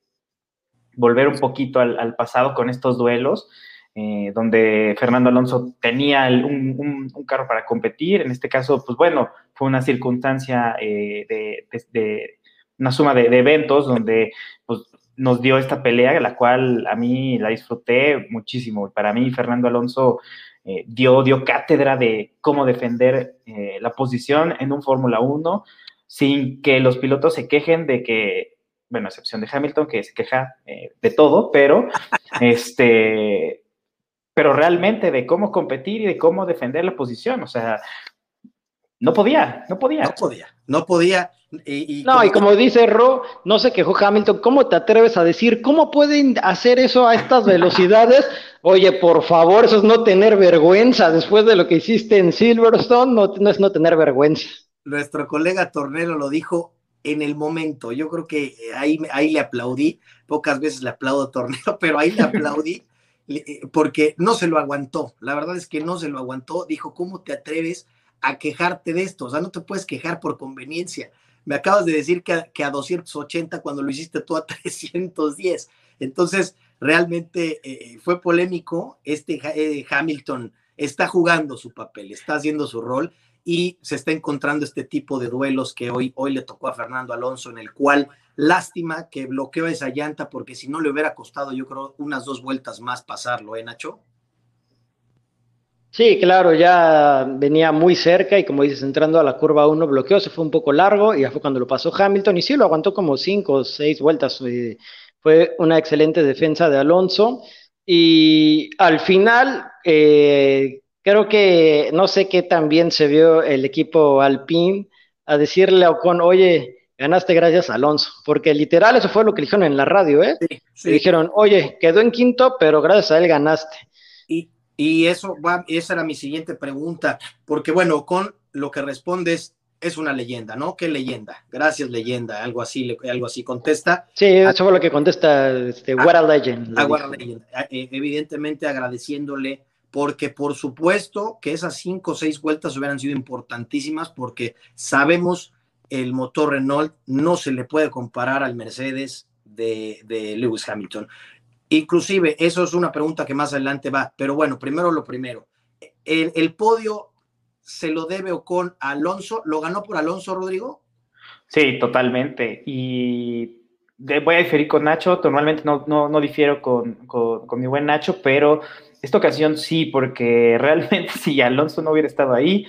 S3: volver un poquito al, pasado con estos duelos, eh, donde Fernando Alonso tenía un, carro para competir. En este caso, pues bueno, fue una circunstancia eh, de, una suma de, eventos donde pues, nos dio esta pelea, la cual a mí la disfruté muchísimo. Para mí, Fernando Alonso eh, dio, dio cátedra de cómo defender la posición en un Fórmula 1 sin que los pilotos se quejen de que bueno, a excepción de Hamilton, que se queja eh, de todo, pero este, pero realmente de cómo competir y de cómo defender la posición, o sea, no podía, no podía.
S1: No podía, no podía.
S2: Y, no, y como dice Ro, no se quejó Hamilton, ¿cómo te atreves a decir, cómo pueden hacer eso a estas velocidades? Oye, por favor, eso es no tener vergüenza. Después de lo que hiciste en Silverstone, no, no es no tener vergüenza.
S1: Nuestro colega Tornero lo dijo en el momento. Yo creo que ahí, ahí le aplaudí. Pocas veces le aplaudo a Tornero, pero ahí le aplaudí eh, porque no se lo aguantó. La verdad es que no se lo aguantó. Dijo, ¿cómo te atreves a quejarte de esto? O sea, no te puedes quejar por conveniencia. Me acabas de decir que a, que a 280 cuando lo hiciste tú a 310. Entonces, realmente eh, fue polémico. Este eh, Hamilton está jugando su papel, está haciendo su rol y se está encontrando este tipo de duelos que hoy, hoy le tocó a Fernando Alonso, en el cual lástima que bloqueó esa llanta, porque si no le hubiera costado, yo creo, unas dos vueltas más pasarlo, ¿eh, Nacho?
S2: Sí, claro, ya venía muy cerca y como dices, entrando a la curva 1 bloqueó, se fue un poco largo y ya fue cuando lo pasó Hamilton y sí, lo aguantó como cinco o seis vueltas. Eh, fue una excelente defensa de Alonso y al final eh, creo que no sé qué tan bien se vio el equipo Alpine a decirle a Ocon, oye, ganaste gracias a Alonso, porque literal eso fue lo que dijeron en la radio, ¿eh? Sí, Dijeron, oye, quedó en quinto, pero gracias a él ganaste.
S1: Y, y eso va, esa era mi siguiente pregunta, porque bueno, Ocon lo que responde es, es una leyenda, ¿no? ¿Qué leyenda? Gracias, leyenda, algo así, algo así contesta.
S2: Sí, eso fue lo que contesta, este, what a legend.
S1: A, what a legend. Eh, evidentemente agradeciéndole porque por supuesto que esas cinco o seis vueltas hubieran sido importantísimas porque sabemos el motor Renault no se le puede comparar al Mercedes de, Lewis Hamilton. Inclusive, eso es una pregunta que más adelante va, pero bueno, primero lo primero. El, podio se lo debe Ocon a Alonso, ¿lo ganó por Alonso, Rodrigo?
S3: Sí, totalmente. Y voy a diferir con Nacho, normalmente no, no, difiero con, con, mi buen Nacho, pero esta ocasión sí, porque realmente si Alonso no hubiera estado ahí,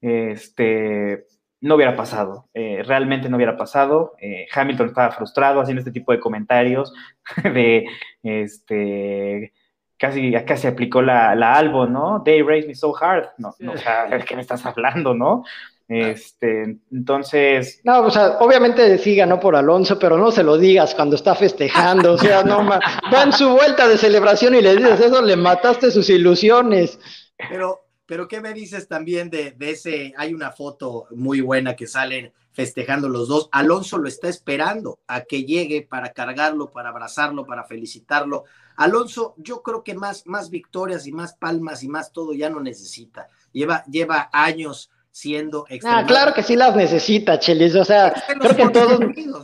S3: este, no hubiera pasado, eh, realmente no hubiera pasado. Eh, Hamilton estaba frustrado haciendo este tipo de comentarios de, este, casi, casi aplicó la, la Albo, ¿no? They raised me so hard. No, no o sea, ¿de qué me estás hablando, no? Este, entonces.
S2: No, o sea, obviamente sí ganó por Alonso, pero no se lo digas cuando está festejando. O sea, no va en su vuelta de celebración y le dices eso, le mataste sus ilusiones.
S1: Pero, pero ¿qué me dices también de, de ese? Hay una foto muy buena que salen festejando los dos. Alonso lo está esperando a que llegue para cargarlo, para abrazarlo, para felicitarlo. Alonso, yo creo que más, más victorias y más palmas y más todo ya no necesita. Lleva, lleva años siendo
S2: Ah, claro que sí las necesita, Chelis. O sea, creo que todos,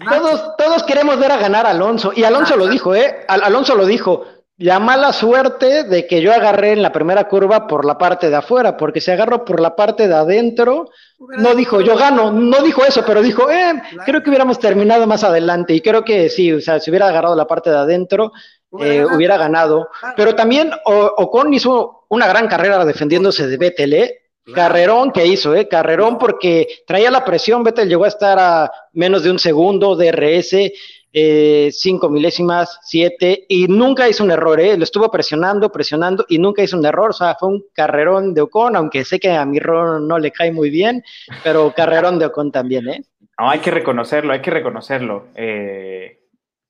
S2: todos, todos queremos ver a ganar a Alonso. Y Alonso lo dijo, ¿eh? Alonso lo dijo. La mala suerte de que yo agarré en la primera curva por la parte de afuera, porque si agarro por la parte de adentro, no dijo yo gano, no dijo eso, pero dijo, eh, creo que hubiéramos terminado más adelante. Y creo que sí, o sea, si hubiera agarrado la parte de adentro, hubiera eh, ganado. Pero también Ocon hizo una gran carrera defendiéndose de Vettel, ¿eh? Carrerón que hizo, ¿eh? Carrerón porque traía la presión, Vettel llegó a estar a menos de un segundo de RS, eh, cinco milésimas, siete, y nunca hizo un error, ¿eh? Lo estuvo presionando, presionando, y nunca hizo un error, o sea, fue un carrerón de Ocon, aunque sé que a mi Ron no le cae muy bien, pero carrerón de Ocon también, ¿eh?
S3: No, hay que reconocerlo, hay que reconocerlo. Eh,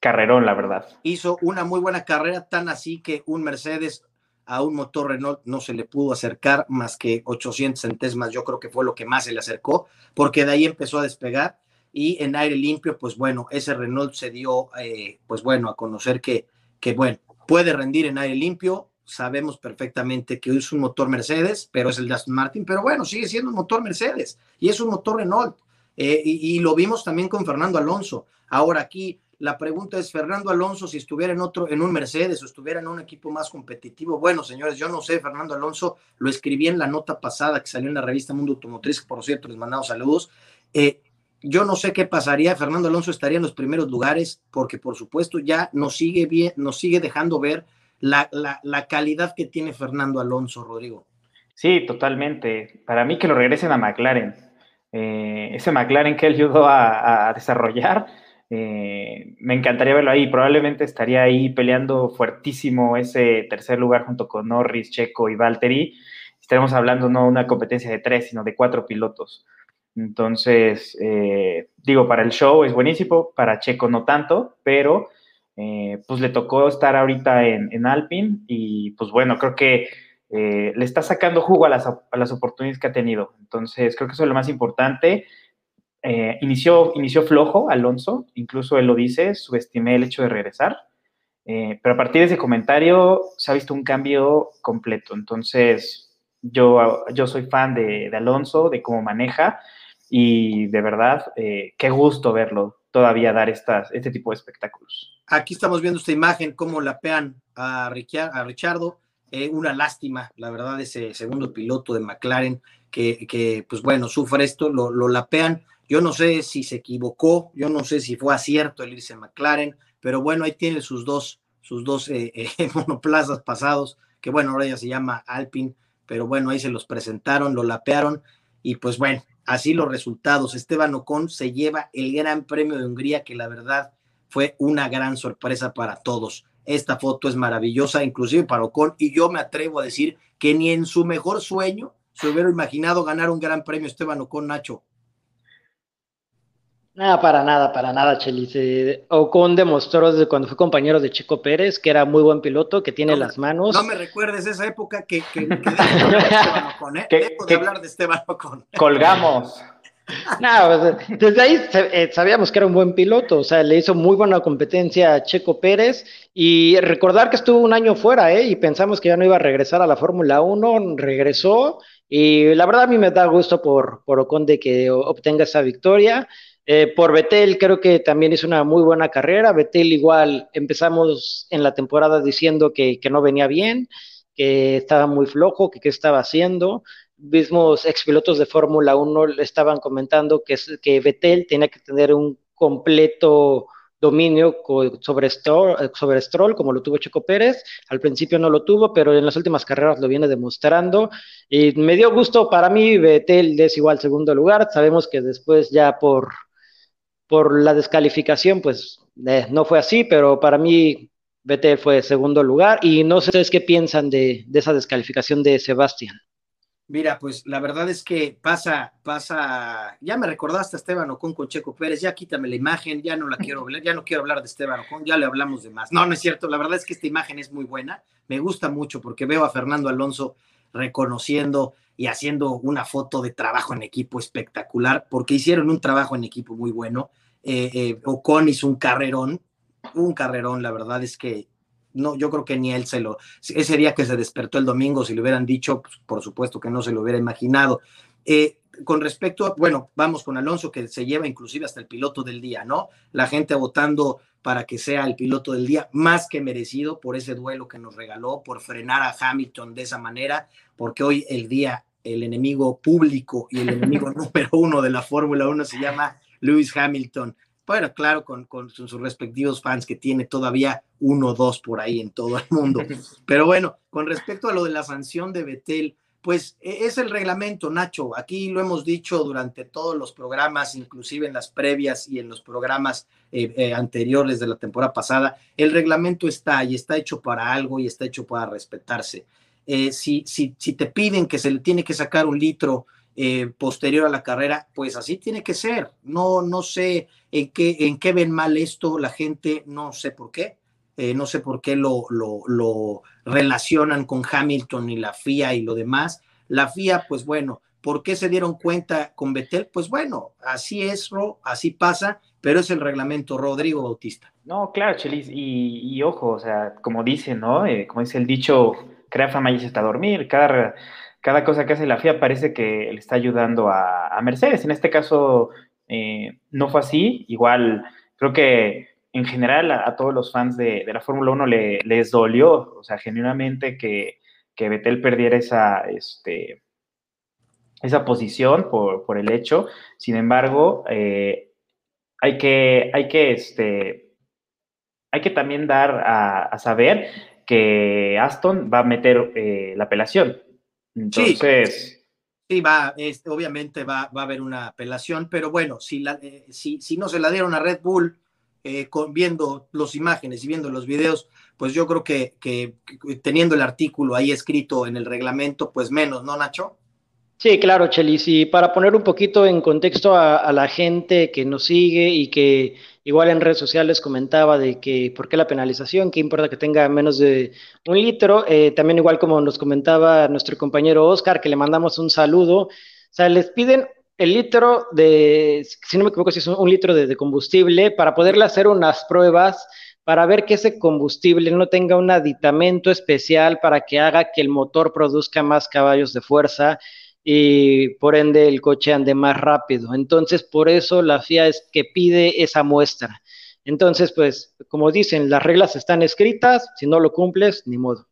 S3: carrerón, la verdad.
S1: Hizo una muy buena carrera, tan así que un Mercedes a un motor Renault no se le pudo acercar más que 800 centésimas, yo creo que fue lo que más se le acercó, porque de ahí empezó a despegar y en aire limpio, pues bueno, ese Renault se dio, eh, pues bueno, a conocer que, que, bueno, puede rendir en aire limpio, sabemos perfectamente que es un motor Mercedes, pero es el Aston Martin, pero bueno, sigue siendo un motor Mercedes y es un motor Renault. Eh, y, lo vimos también con Fernando Alonso. Ahora aquí la pregunta es, Fernando Alonso, si estuviera en otro, en un Mercedes o estuviera en un equipo más competitivo, bueno, señores, yo no sé, Fernando Alonso, lo escribí en la nota pasada que salió en la revista Mundo Automotriz, por cierto, les mandamos saludos. Eh, yo no sé qué pasaría, Fernando Alonso estaría en los primeros lugares, porque por supuesto ya nos sigue bien, nos sigue dejando ver la, la, calidad que tiene Fernando Alonso, Rodrigo.
S3: Sí, totalmente. Para mí que lo regresen a McLaren. Eh, ese McLaren que él ayudó a, a desarrollar Eh, me encantaría verlo ahí. Probablemente estaría ahí peleando fuertísimo ese tercer lugar junto con Norris, Checo y Valtteri. Estaremos hablando no de una competencia de tres, sino de cuatro pilotos. Entonces, eh, digo, para el show es buenísimo, para Checo no tanto, pero eh, pues le tocó estar ahorita en, en Alpine y pues bueno, creo que le está sacando jugo a las, a las oportunidades que ha tenido. Entonces, creo que eso es lo más importante. Eh, inició, inició flojo Alonso, incluso él lo dice, subestimé el hecho de regresar, eh, pero a partir de ese comentario se ha visto un cambio completo. Entonces, yo, yo soy fan de, Alonso, de cómo maneja y de verdad, eh, qué gusto verlo todavía dar estas, este tipo de espectáculos.
S1: Aquí estamos viendo esta imagen, cómo lapean a, a Richardo. una lástima, la verdad, ese segundo piloto de McLaren que, que pues bueno, sufre esto, lo, lo lapean yo no sé si se equivocó, yo no sé si fue acierto el irse a McLaren, pero bueno, ahí tiene sus dos, sus dos eh, eh, monoplazas pasados, que bueno, ahora ya se llama Alpine, pero bueno, ahí se los presentaron, lo lapearon y pues bueno, así los resultados. Esteban Ocon se lleva el Gran Premio de Hungría, que la verdad fue una gran sorpresa para todos. Esta foto es maravillosa, inclusive para Ocon, y yo me atrevo a decir que ni en su mejor sueño se hubiera imaginado ganar un Gran Premio Esteban Ocon, Nacho.
S2: Nada, para nada, para nada, Chelis. Ocon demostró desde cuando fue compañero de Chico Pérez que era muy buen piloto, que tiene las manos.
S1: No me recuerdes esa época que, que, que de Esteban Ocon, ¿eh? de hablar de Esteban Ocon.
S3: Colgamos.
S2: No, desde ahí eh, sabíamos que era un buen piloto, o sea, le hizo muy buena competencia a Checo Pérez y recordar que estuvo un año fuera, ¿eh? Y pensamos que ya no iba a regresar a la Fórmula 1, regresó y la verdad a mí me da gusto por, por Ocon de que obtenga esa victoria. Eh, por Betel creo que también hizo una muy buena carrera. Betel igual empezamos en la temporada diciendo que, no venía bien, que estaba muy flojo, que qué estaba haciendo. Mismos expilotos de Fórmula 1 estaban comentando que, que Betel tenía que tener un completo dominio sobre Stroll, sobre Stroll, como lo tuvo Checo Pérez. Al principio no lo tuvo, pero en las últimas carreras lo viene demostrando. Y me dio gusto para mí, Betel es igual segundo lugar. Sabemos que después ya por por la descalificación, pues eh, no fue así, pero para mí BT fue segundo lugar y no sé ustedes qué piensan de, esa descalificación de Sebastián.
S1: Mira, pues la verdad es que pasa, pasa, ya me recordaste a Esteban Ocon con Checo Pérez, ya quítame la imagen, ya no la quiero hablar, ya no quiero hablar de Esteban Ocon, ya le hablamos de más. No, no es cierto, la verdad es que esta imagen es muy buena, me gusta mucho porque veo a Fernando Alonso reconociendo y haciendo una foto de trabajo en equipo espectacular, porque hicieron un trabajo en equipo muy bueno. Eh, eh, Ocon hizo un carrerón, un carrerón, la verdad es que no, yo creo que ni él se lo, ese día que se despertó el domingo, si le hubieran dicho, pues, por supuesto que no se lo hubiera imaginado. Eh, con respecto a, bueno, vamos con Alonso, que se lleva inclusive hasta el piloto del día, ¿no? La gente votando para que sea el piloto del día, más que merecido por ese duelo que nos regaló, por frenar a Hamilton de esa manera, porque hoy el día, el enemigo público y el enemigo número uno de la Fórmula 1 se llama Lewis Hamilton. Bueno, claro, con, con, sus respectivos fans que tiene todavía uno o dos por ahí en todo el mundo. Pero bueno, con respecto a lo de la sanción de Betel, pues e, es el reglamento, Nacho. Aquí lo hemos dicho durante todos los programas, inclusive en las previas y en los programas eh, eh, anteriores de la temporada pasada. El reglamento está y está hecho para algo y está hecho para respetarse. Eh, si, si, si, te piden que se le tiene que sacar un litro posterior a la carrera, pues así tiene que ser. No, no sé en qué, en qué ven mal esto la gente, no sé por qué. Eh, no sé por qué lo, lo, relacionan con Hamilton y la FIA y lo demás. La FIA, pues bueno, ¿por qué se dieron cuenta con Betel? Pues bueno, así es, así pasa, pero es el reglamento Rodrigo Bautista.
S3: No, claro, Chelis, y, ojo, o sea, como dice, ¿no? Eh, como dice el dicho, crea fama y se está a dormir, cada, cada cosa que hace la FIA parece que le está ayudando a, Mercedes. En este caso, eh, no fue así, igual creo que en general a, todos los fans de, la Fórmula 1 le, les dolió, o sea, genuinamente que, que Vettel perdiera esa, este, esa posición por, el hecho. Sin embargo, eh, hay que, hay que, este, hay que también dar a, saber que Aston va a meter eh, la apelación. Entonces...
S1: Sí. va, obviamente va, va, a haber una apelación, pero bueno, si, la, eh, si, si no se la dieron a Red Bull, eh, viendo las imágenes y viendo los videos, pues yo creo que, que, teniendo el artículo ahí escrito en el reglamento, pues menos, ¿no, Nacho?
S2: Sí, claro, Chelis. Y para poner un poquito en contexto a, la gente que nos sigue y que igual en redes sociales comentaba de que por qué la penalización, qué importa que tenga menos de un litro, eh, también igual como nos comentaba nuestro compañero Oscar, que le mandamos un saludo, o sea, les piden el litro de, si no me equivoco, si es un, litro de, combustible, para poderle hacer unas pruebas para ver que ese combustible no tenga un aditamento especial para que haga que el motor produzca más caballos de fuerza y por ende el coche ande más rápido. Entonces, por eso la FIA es que pide esa muestra. Entonces, pues, como dicen, las reglas están escritas, si no lo cumples, ni modo.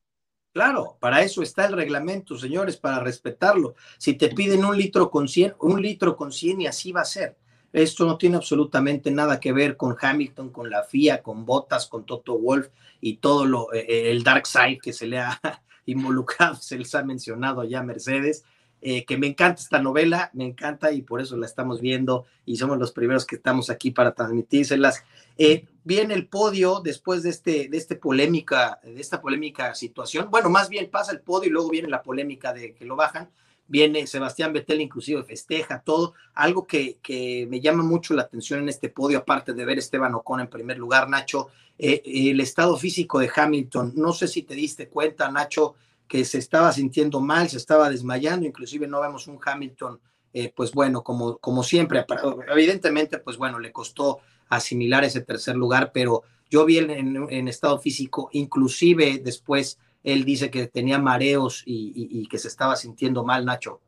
S1: Claro, para eso está el reglamento, señores, para respetarlo. Si te piden un litro con 100, un litro con 100 y así va a ser. Esto no tiene absolutamente nada que ver con Hamilton, con la FIA, con Bottas, con Toto Wolf y todo lo, eh, eh, el dark side que se le ha involucrado, se les ha mencionado ya Mercedes. Eh, que me encanta esta novela, me encanta y por eso la estamos viendo y somos los primeros que estamos aquí para transmitírselas. Eh, viene el podio después de, este, de, este polémica, de esta polémica situación. Bueno, más bien pasa el podio y luego viene la polémica de que lo bajan. Viene Sebastián Vettel, inclusive festeja todo. Algo que, que me llama mucho la atención en este podio, aparte de ver Esteban Ocon en primer lugar, Nacho, eh, el estado físico de Hamilton. No sé si te diste cuenta, Nacho, que se estaba sintiendo mal, se estaba desmayando, inclusive no vemos un Hamilton, eh, pues bueno, como, como siempre, evidentemente, pues bueno, le costó asimilar ese tercer lugar, pero yo vi en, estado físico, inclusive después él dice que tenía mareos y, que se estaba sintiendo mal, Nacho.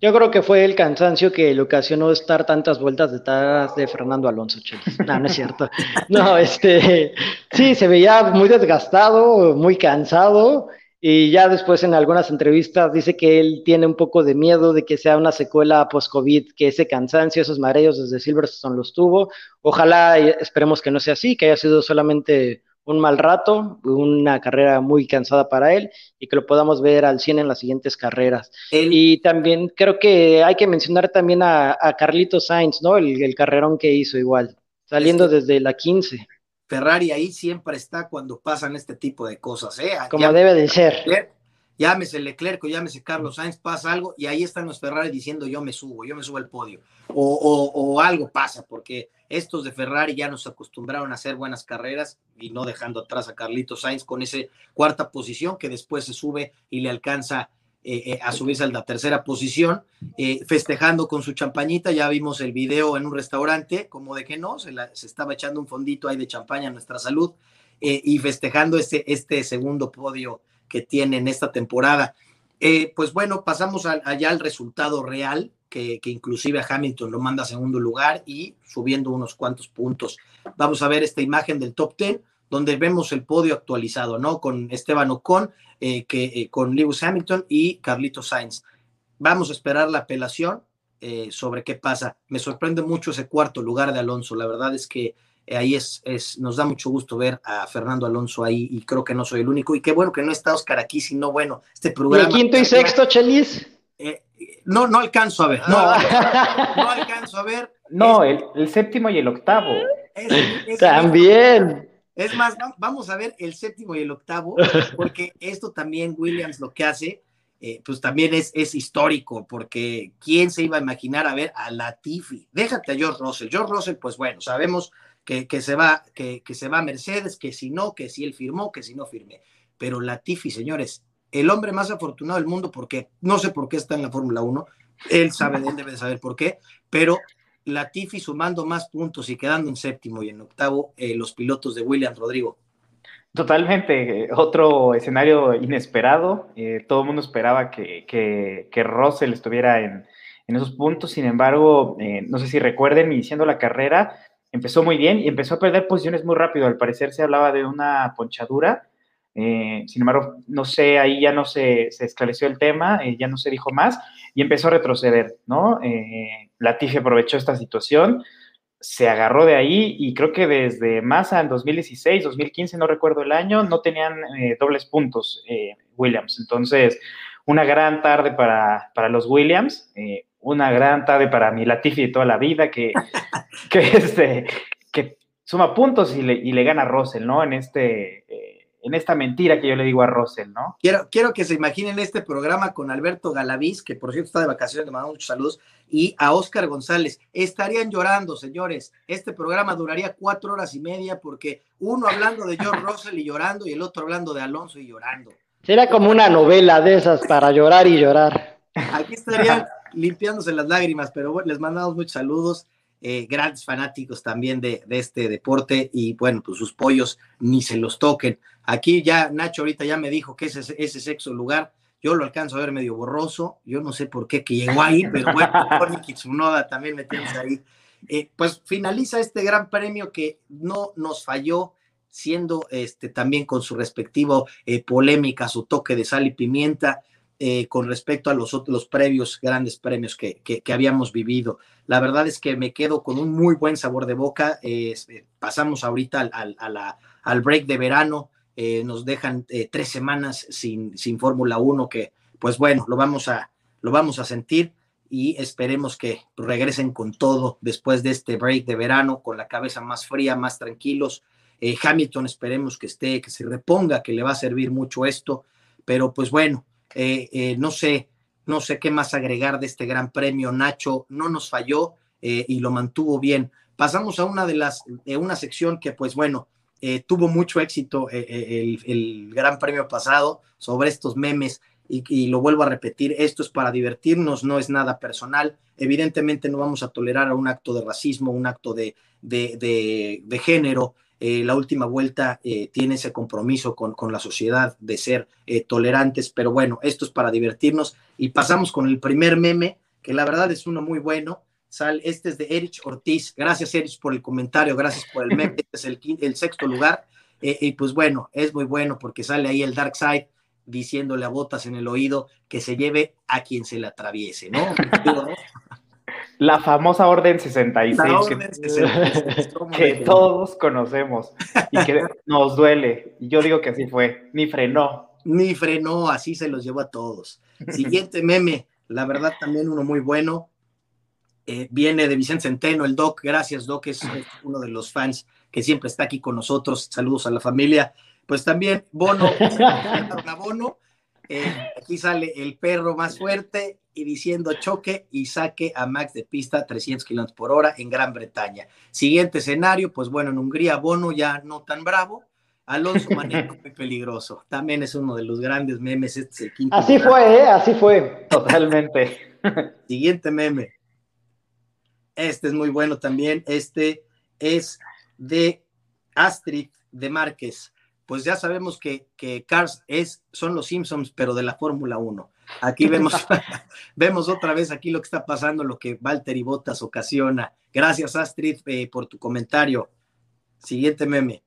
S2: Yo creo que fue el cansancio que le ocasionó estar tantas vueltas detrás de Fernando Alonso, No, no es cierto. No, este, sí, se veía muy desgastado, muy cansado y ya después en algunas entrevistas dice que él tiene un poco de miedo de que sea una secuela post-COVID, que ese cansancio, esos mareos desde Silverstone los tuvo. Ojalá, esperemos que no sea así, que haya sido solamente un mal rato, una carrera muy cansada para él y que lo podamos ver al 100 en las siguientes carreras. Y también creo que hay que mencionar también a, Carlito Sainz, ¿no? El, el, carrerón que hizo igual, saliendo desde la 15.
S1: Ferrari ahí siempre está cuando pasan este tipo de cosas, ¿eh?
S2: Como debe de ser.
S1: llámese Leclerc o llámese Carlos Sainz, pasa algo y ahí están los Ferrari diciendo yo me subo, yo me subo al podio. O, algo pasa, porque estos de Ferrari ya nos acostumbraron a hacer buenas carreras y no dejando atrás a Carlitos Sainz con esa cuarta posición que después se sube y le alcanza eh, eh, a subirse a la tercera posición, eh, festejando con su champañita. Ya vimos el video en un restaurante, como de que no, se, estaba echando un fondito ahí de champaña a nuestra salud y festejando este, este segundo podio que tiene en esta temporada. pues bueno, pasamos allá al resultado real, que, que, inclusive a Hamilton lo manda a segundo lugar y subiendo unos cuantos puntos. Vamos a ver esta imagen del top 10 donde vemos el podio actualizado, ¿no? Con Esteban Ocon, eh, que, eh, con Lewis Hamilton y Carlito Sainz. Vamos a esperar la apelación eh, sobre qué pasa. Me sorprende mucho ese cuarto lugar de Alonso. La verdad es que ahí es, es, nos da mucho gusto ver a Fernando Alonso ahí y creo que no soy el único. Y qué bueno que no está Oscar aquí, sino bueno, este programa.
S2: ¿Y quinto y sexto, Chelis?
S1: no, no alcanzo a ver. No, no alcanzo a ver.
S3: No, el, séptimo y el octavo.
S2: También.
S1: Es más, vamos a ver el séptimo y el octavo, porque esto también Williams lo que hace, eh, pues también es, es histórico, porque ¿quién se iba a imaginar a ver a Latifi? Déjate a George Russell. George Russell, pues bueno, sabemos que, que se va, que, que, se va a Mercedes, que si no, que si él firmó, que si no firme. Pero Latifi, señores, el hombre más afortunado del mundo, porque no sé por qué está en la Fórmula 1, él sabe, él debe saber por qué, pero Latifi sumando más puntos y quedando en séptimo y en octavo eh, los pilotos de Williams Rodrigo.
S3: Totalmente, otro escenario inesperado. Eh, todo el mundo esperaba que, que, Russell estuviera en, esos puntos. Sin embargo, eh, no sé si recuerden, iniciando la carrera, empezó muy bien y empezó a perder posiciones muy rápido. Al parecer se hablaba de una ponchadura. sin embargo, no sé, ahí ya no se, se esclareció el tema, ya no se dijo más y empezó a retroceder, ¿no? Latifi aprovechó esta situación, se agarró de ahí y creo que desde Massa en 2016, 2015, no recuerdo el año, no tenían eh, dobles puntos eh, Williams. Entonces, una gran tarde para, los Williams, eh, una gran tarde para mi Latifi de toda la vida, que, que, este, que suma puntos y le, y le gana a Russell, ¿no? En este, en esta mentira que yo le digo a Russell, ¿no?
S1: Quiero, quiero que se imaginen este programa con Alberto Galaviz, que por cierto está de vacaciones, le mandamos muchos saludos, y a Oscar González. Estarían llorando, señores. Este programa duraría cuatro horas y media porque uno hablando de George Russell y llorando y el otro hablando de Alonso y llorando.
S2: Será como una novela de esas para llorar y llorar.
S1: Aquí estarían limpiándose las lágrimas, pero bueno, les mandamos muchos saludos. Eh, grandes fanáticos también de, de, este deporte y bueno, pues sus pollos ni se los toquen. Aquí ya Nacho ahorita ya me dijo que ese, ese sexto lugar, yo lo alcanzo a ver medio borroso, yo no sé por qué que llegó ahí, pero bueno, Tony Tsunoda también metiéndose ahí. Eh, pues finaliza este gran premio que no nos falló, siendo este también con su respectivo eh, polémica, su toque de sal y pimienta, eh, con respecto a los, los previos grandes premios que, que, habíamos vivido. La verdad es que me quedo con un muy buen sabor de boca. Eh, pasamos ahorita al, al, a la, al, break de verano, eh, nos dejan tres semanas sin, sin Fórmula 1, que pues bueno, lo vamos, a, lo vamos a sentir y esperemos que regresen con todo después de este break de verano, con la cabeza más fría, más tranquilos. Hamilton esperemos que esté, que se reponga, que le va a servir mucho esto, pero pues bueno, eh, eh, no sé, no sé qué más agregar de este gran premio. Nacho no nos falló eh, y lo mantuvo bien. Pasamos a una de las, de una sección que, pues bueno, tuvo mucho éxito el, el, gran premio pasado sobre estos memes. Y, lo vuelvo a repetir, esto es para divertirnos, no es nada personal. Evidentemente no vamos a tolerar un acto de racismo, un acto de, de, de género, eh, la última vuelta eh, tiene ese compromiso con, con, la sociedad de ser eh, tolerantes, pero bueno, esto es para divertirnos y pasamos con el primer meme, que la verdad es uno muy bueno. Sal, este es de Erich Ortiz. Gracias, Erich, por el comentario, gracias por el meme. Este es el, el sexto lugar. y pues bueno, es muy bueno porque sale ahí el Dark Side diciéndole a Botas en el oído que se lleve a quien se le atraviese, ¿no?
S3: La famosa Orden 66, La orden que, 66 que todos conocemos y que nos duele. Y yo digo que así fue, ni frenó.
S1: Ni frenó, así se los llevó a todos. Siguiente meme, la verdad también uno muy bueno. Eh, viene de Vicente Centeno, el Doc. Gracias, Doc, es uno de los fans que siempre está aquí con nosotros. Saludos a la familia. Pues también Bono, Bono. Eh, aquí sale el perro más fuerte y diciendo choque y saque a Max de pista 300 kilómetros por hora en Gran Bretaña. Siguiente escenario, pues bueno, en Hungría, Bono ya no tan bravo. Alonso Manero muy peligroso. También es uno de los grandes memes. Este es el quinto.
S2: Así lugar. fue, ¿eh? Así fue.
S3: Totalmente.
S1: Siguiente meme. Este es muy bueno también. Este es de Astrid de Márquez. Pues ya sabemos que, que Cars es, son los Simpsons, pero de la Fórmula 1. Aquí vemos, vemos otra vez aquí lo que está pasando, lo que Valtteri Bottas ocasiona. Gracias, Astrid, eh, por tu comentario. Siguiente meme.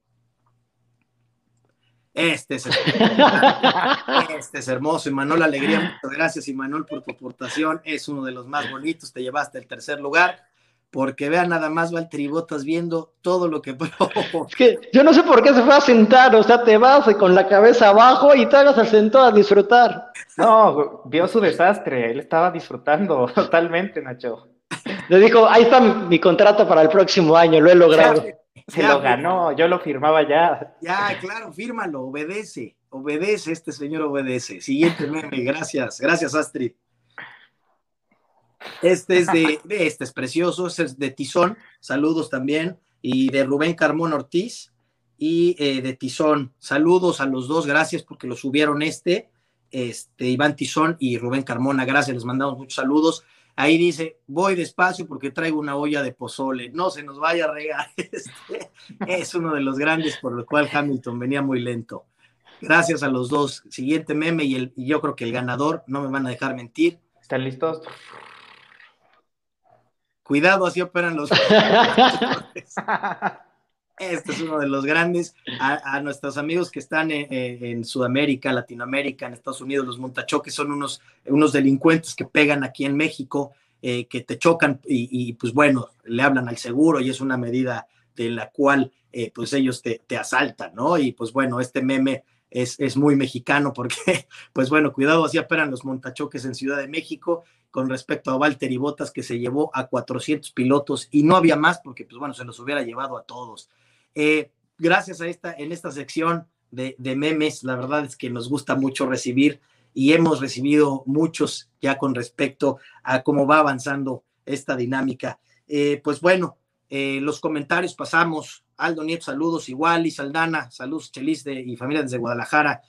S1: Este es, este es hermoso, Imanol Alegría, muchas gracias, Imanol, por tu aportación. Es uno de los más bonitos, te llevaste el tercer lugar porque vean nada más Valtteri Bottas viendo todo lo que...
S2: es que yo no sé por qué se fue a sentar, o sea, te vas con la cabeza abajo y te hagas sentó a disfrutar.
S3: No, vio su desastre, él estaba disfrutando totalmente, Nacho.
S2: Le dijo, ahí está mi, mi contrato para el próximo año, lo he logrado.
S3: Ya, se ya, lo ganó, yo lo firmaba ya.
S1: Ya, claro, fírmalo, obedece, obedece, este señor obedece. Siguiente meme, gracias, gracias Astrid. Este es de, este es precioso, este es de Tizón, saludos también, y de Rubén Carmón Ortiz y eh, de Tizón, saludos a los dos, gracias porque lo subieron este, este, Iván Tizón y Rubén Carmona, gracias, les mandamos muchos saludos. Ahí dice, voy despacio porque traigo una olla de pozole, no se nos vaya a regar. Este, es uno de los grandes por el cual Hamilton venía muy lento. Gracias a los dos. Siguiente meme y, el, y yo creo que el ganador, no me van a dejar mentir.
S3: ¿Están listos?
S1: Cuidado, así operan los. este es uno de los grandes. A, a nuestros amigos que están en, en, Sudamérica, Latinoamérica, en Estados Unidos, los montachoques son unos, unos delincuentes que pegan aquí en México, eh, que te chocan y, y, pues bueno, le hablan al seguro y es una medida de la cual eh, pues ellos te, te, asaltan, ¿no? Y pues bueno, este meme es, es muy mexicano porque, pues bueno, cuidado, así operan los montachoques en Ciudad de México con respecto a Valtteri Bottas que se llevó a 400 pilotos y no había más porque, pues bueno, se los hubiera llevado a todos. gracias a esta, en esta sección de, de memes, la verdad es que nos gusta mucho recibir y hemos recibido muchos ya con respecto a cómo va avanzando esta dinámica. pues bueno, los comentarios pasamos. Aldo Nieto, saludos. Igual, y Saldana, saludos, Chelis y familia desde Guadalajara.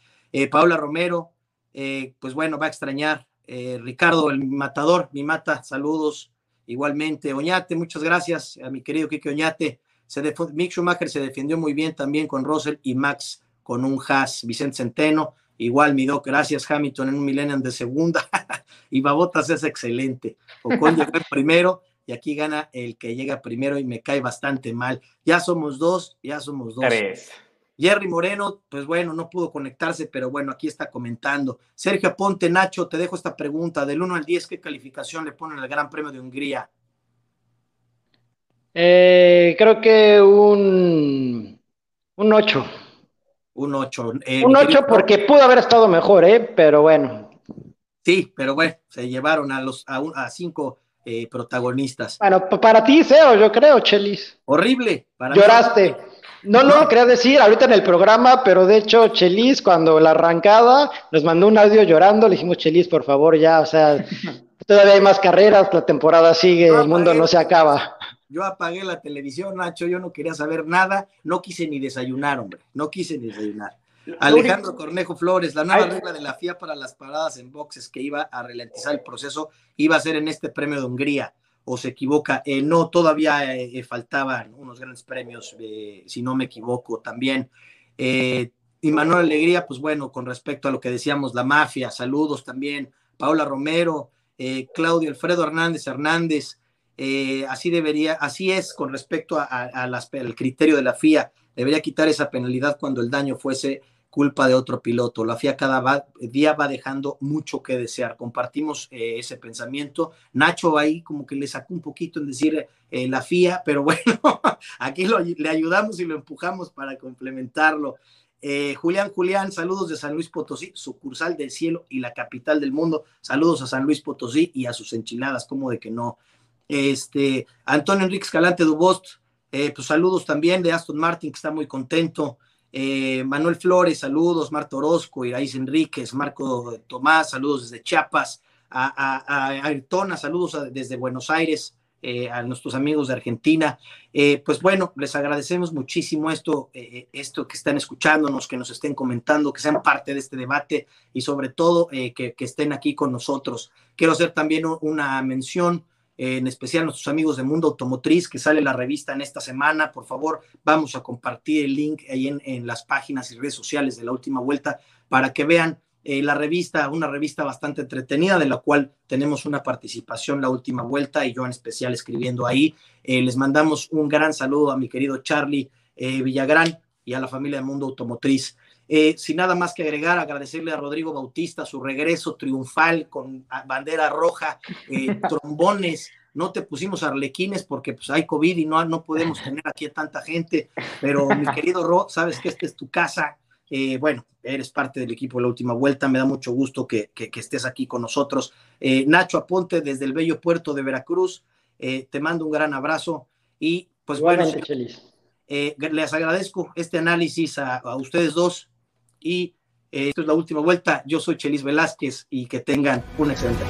S1: Paula Romero, pues bueno, va a extrañar eh, Ricardo, el matador, mi mata, saludos. Igualmente, Oñate, muchas gracias a mi querido Kike Oñate. Se Mick Schumacher se defendió muy bien también con Russell y Max con un Haas, Vicente Centeno. Igual, mi doc, gracias Hamilton en un Millennium de segunda. y Babotas es excelente. Ocon llegó primero y aquí gana el que llega primero y me cae bastante mal. Ya somos dos, ya somos dos. Jerry Moreno, pues bueno, no pudo conectarse, pero bueno, aquí está comentando. Sergio Aponte, Nacho, te dejo esta pregunta. Del 1 al 10, ¿qué calificación le ponen al Gran Premio de Hungría?
S2: Eh, creo que un, un 8.
S1: Un 8.
S2: Eh, un 8 porque pudo haber estado mejor, ¿eh? Pero bueno.
S1: Sí, pero bueno, se llevaron a los a, a cinco eh, protagonistas.
S2: Bueno, para ti, Seo, yo creo, Chelis.
S1: Horrible.
S2: Lloraste. No, no quería decir ahorita en el programa, pero de hecho, Chelis, cuando la arrancada, nos mandó un audio llorando, le dijimos, Chelis, por favor, ya, o sea, todavía hay más carreras, la temporada sigue, el mundo no se acaba.
S1: Yo apagué la televisión, Nacho, yo no quería saber nada, no quise ni desayunar, hombre, no quise ni desayunar. Alejandro Cornejo Flores, la nueva regla de la FIA para las paradas en boxes que iba a ralentizar el proceso iba a ser en este premio de Hungría o se equivoca. Eh, no, todavía eh, faltaban unos grandes premios, eh, si no me equivoco, también. y Manuel Alegría, pues bueno, con respecto a lo que decíamos, la mafia, saludos también. Paula Romero, Claudio Alfredo Hernández Hernández, así debería, así es con respecto al criterio de la FIA, debería quitar esa penalidad cuando el daño fuese culpa de otro piloto. La FIA cada día va dejando mucho que desear. Compartimos eh, ese pensamiento. Nacho ahí como que le sacó un poquito en decir eh, la FIA, pero bueno, aquí le ayudamos y lo empujamos para complementarlo. Eh, Julián, Julián, saludos de San Luis Potosí, sucursal del cielo y la capital del mundo. Saludos a San Luis Potosí y a sus enchiladas, como de que no. Este, Antonio Enrique Escalante Dubost, pues saludos también de Aston Martin, que está muy contento. Eh, Manuel Flores, saludos, Marta Orozco, Iraíz Enríquez, Marco Tomás, saludos desde Chiapas, a, Ayrtona, saludos desde Buenos Aires, eh, a nuestros amigos de Argentina. Eh, pues bueno, les agradecemos muchísimo esto, esto que están escuchándonos, que nos estén comentando, que sean parte de este debate y sobre todo que, que, estén aquí con nosotros. Quiero hacer también una mención en especial nuestros amigos de Mundo Automotriz, que sale la revista en esta semana. Por favor, vamos a compartir el link ahí en, las páginas y redes sociales de la última vuelta para que vean eh, la revista, una revista bastante entretenida, de la cual tenemos una participación la última vuelta y yo en especial escribiendo ahí. Eh, les mandamos un gran saludo a mi querido Charlie eh, Villagrán y a la familia de Mundo Automotriz. Eh, sin nada más que agregar, agradecerle a Rodrigo Bautista su regreso triunfal con bandera roja, eh, trombones. No te pusimos arlequines porque pues, hay COVID y no, no podemos tener aquí a tanta gente, pero mi querido Ro, sabes que esta es tu casa. Eh, bueno, eres parte del equipo de la última vuelta, me da mucho gusto que, estés aquí con nosotros. Nacho Aponte desde el bello puerto de Veracruz, te mando un gran abrazo y pues bueno, les agradezco este análisis a ustedes dos y eh, es la última vuelta. Yo soy Chelis Velázquez y que tengan un excelente.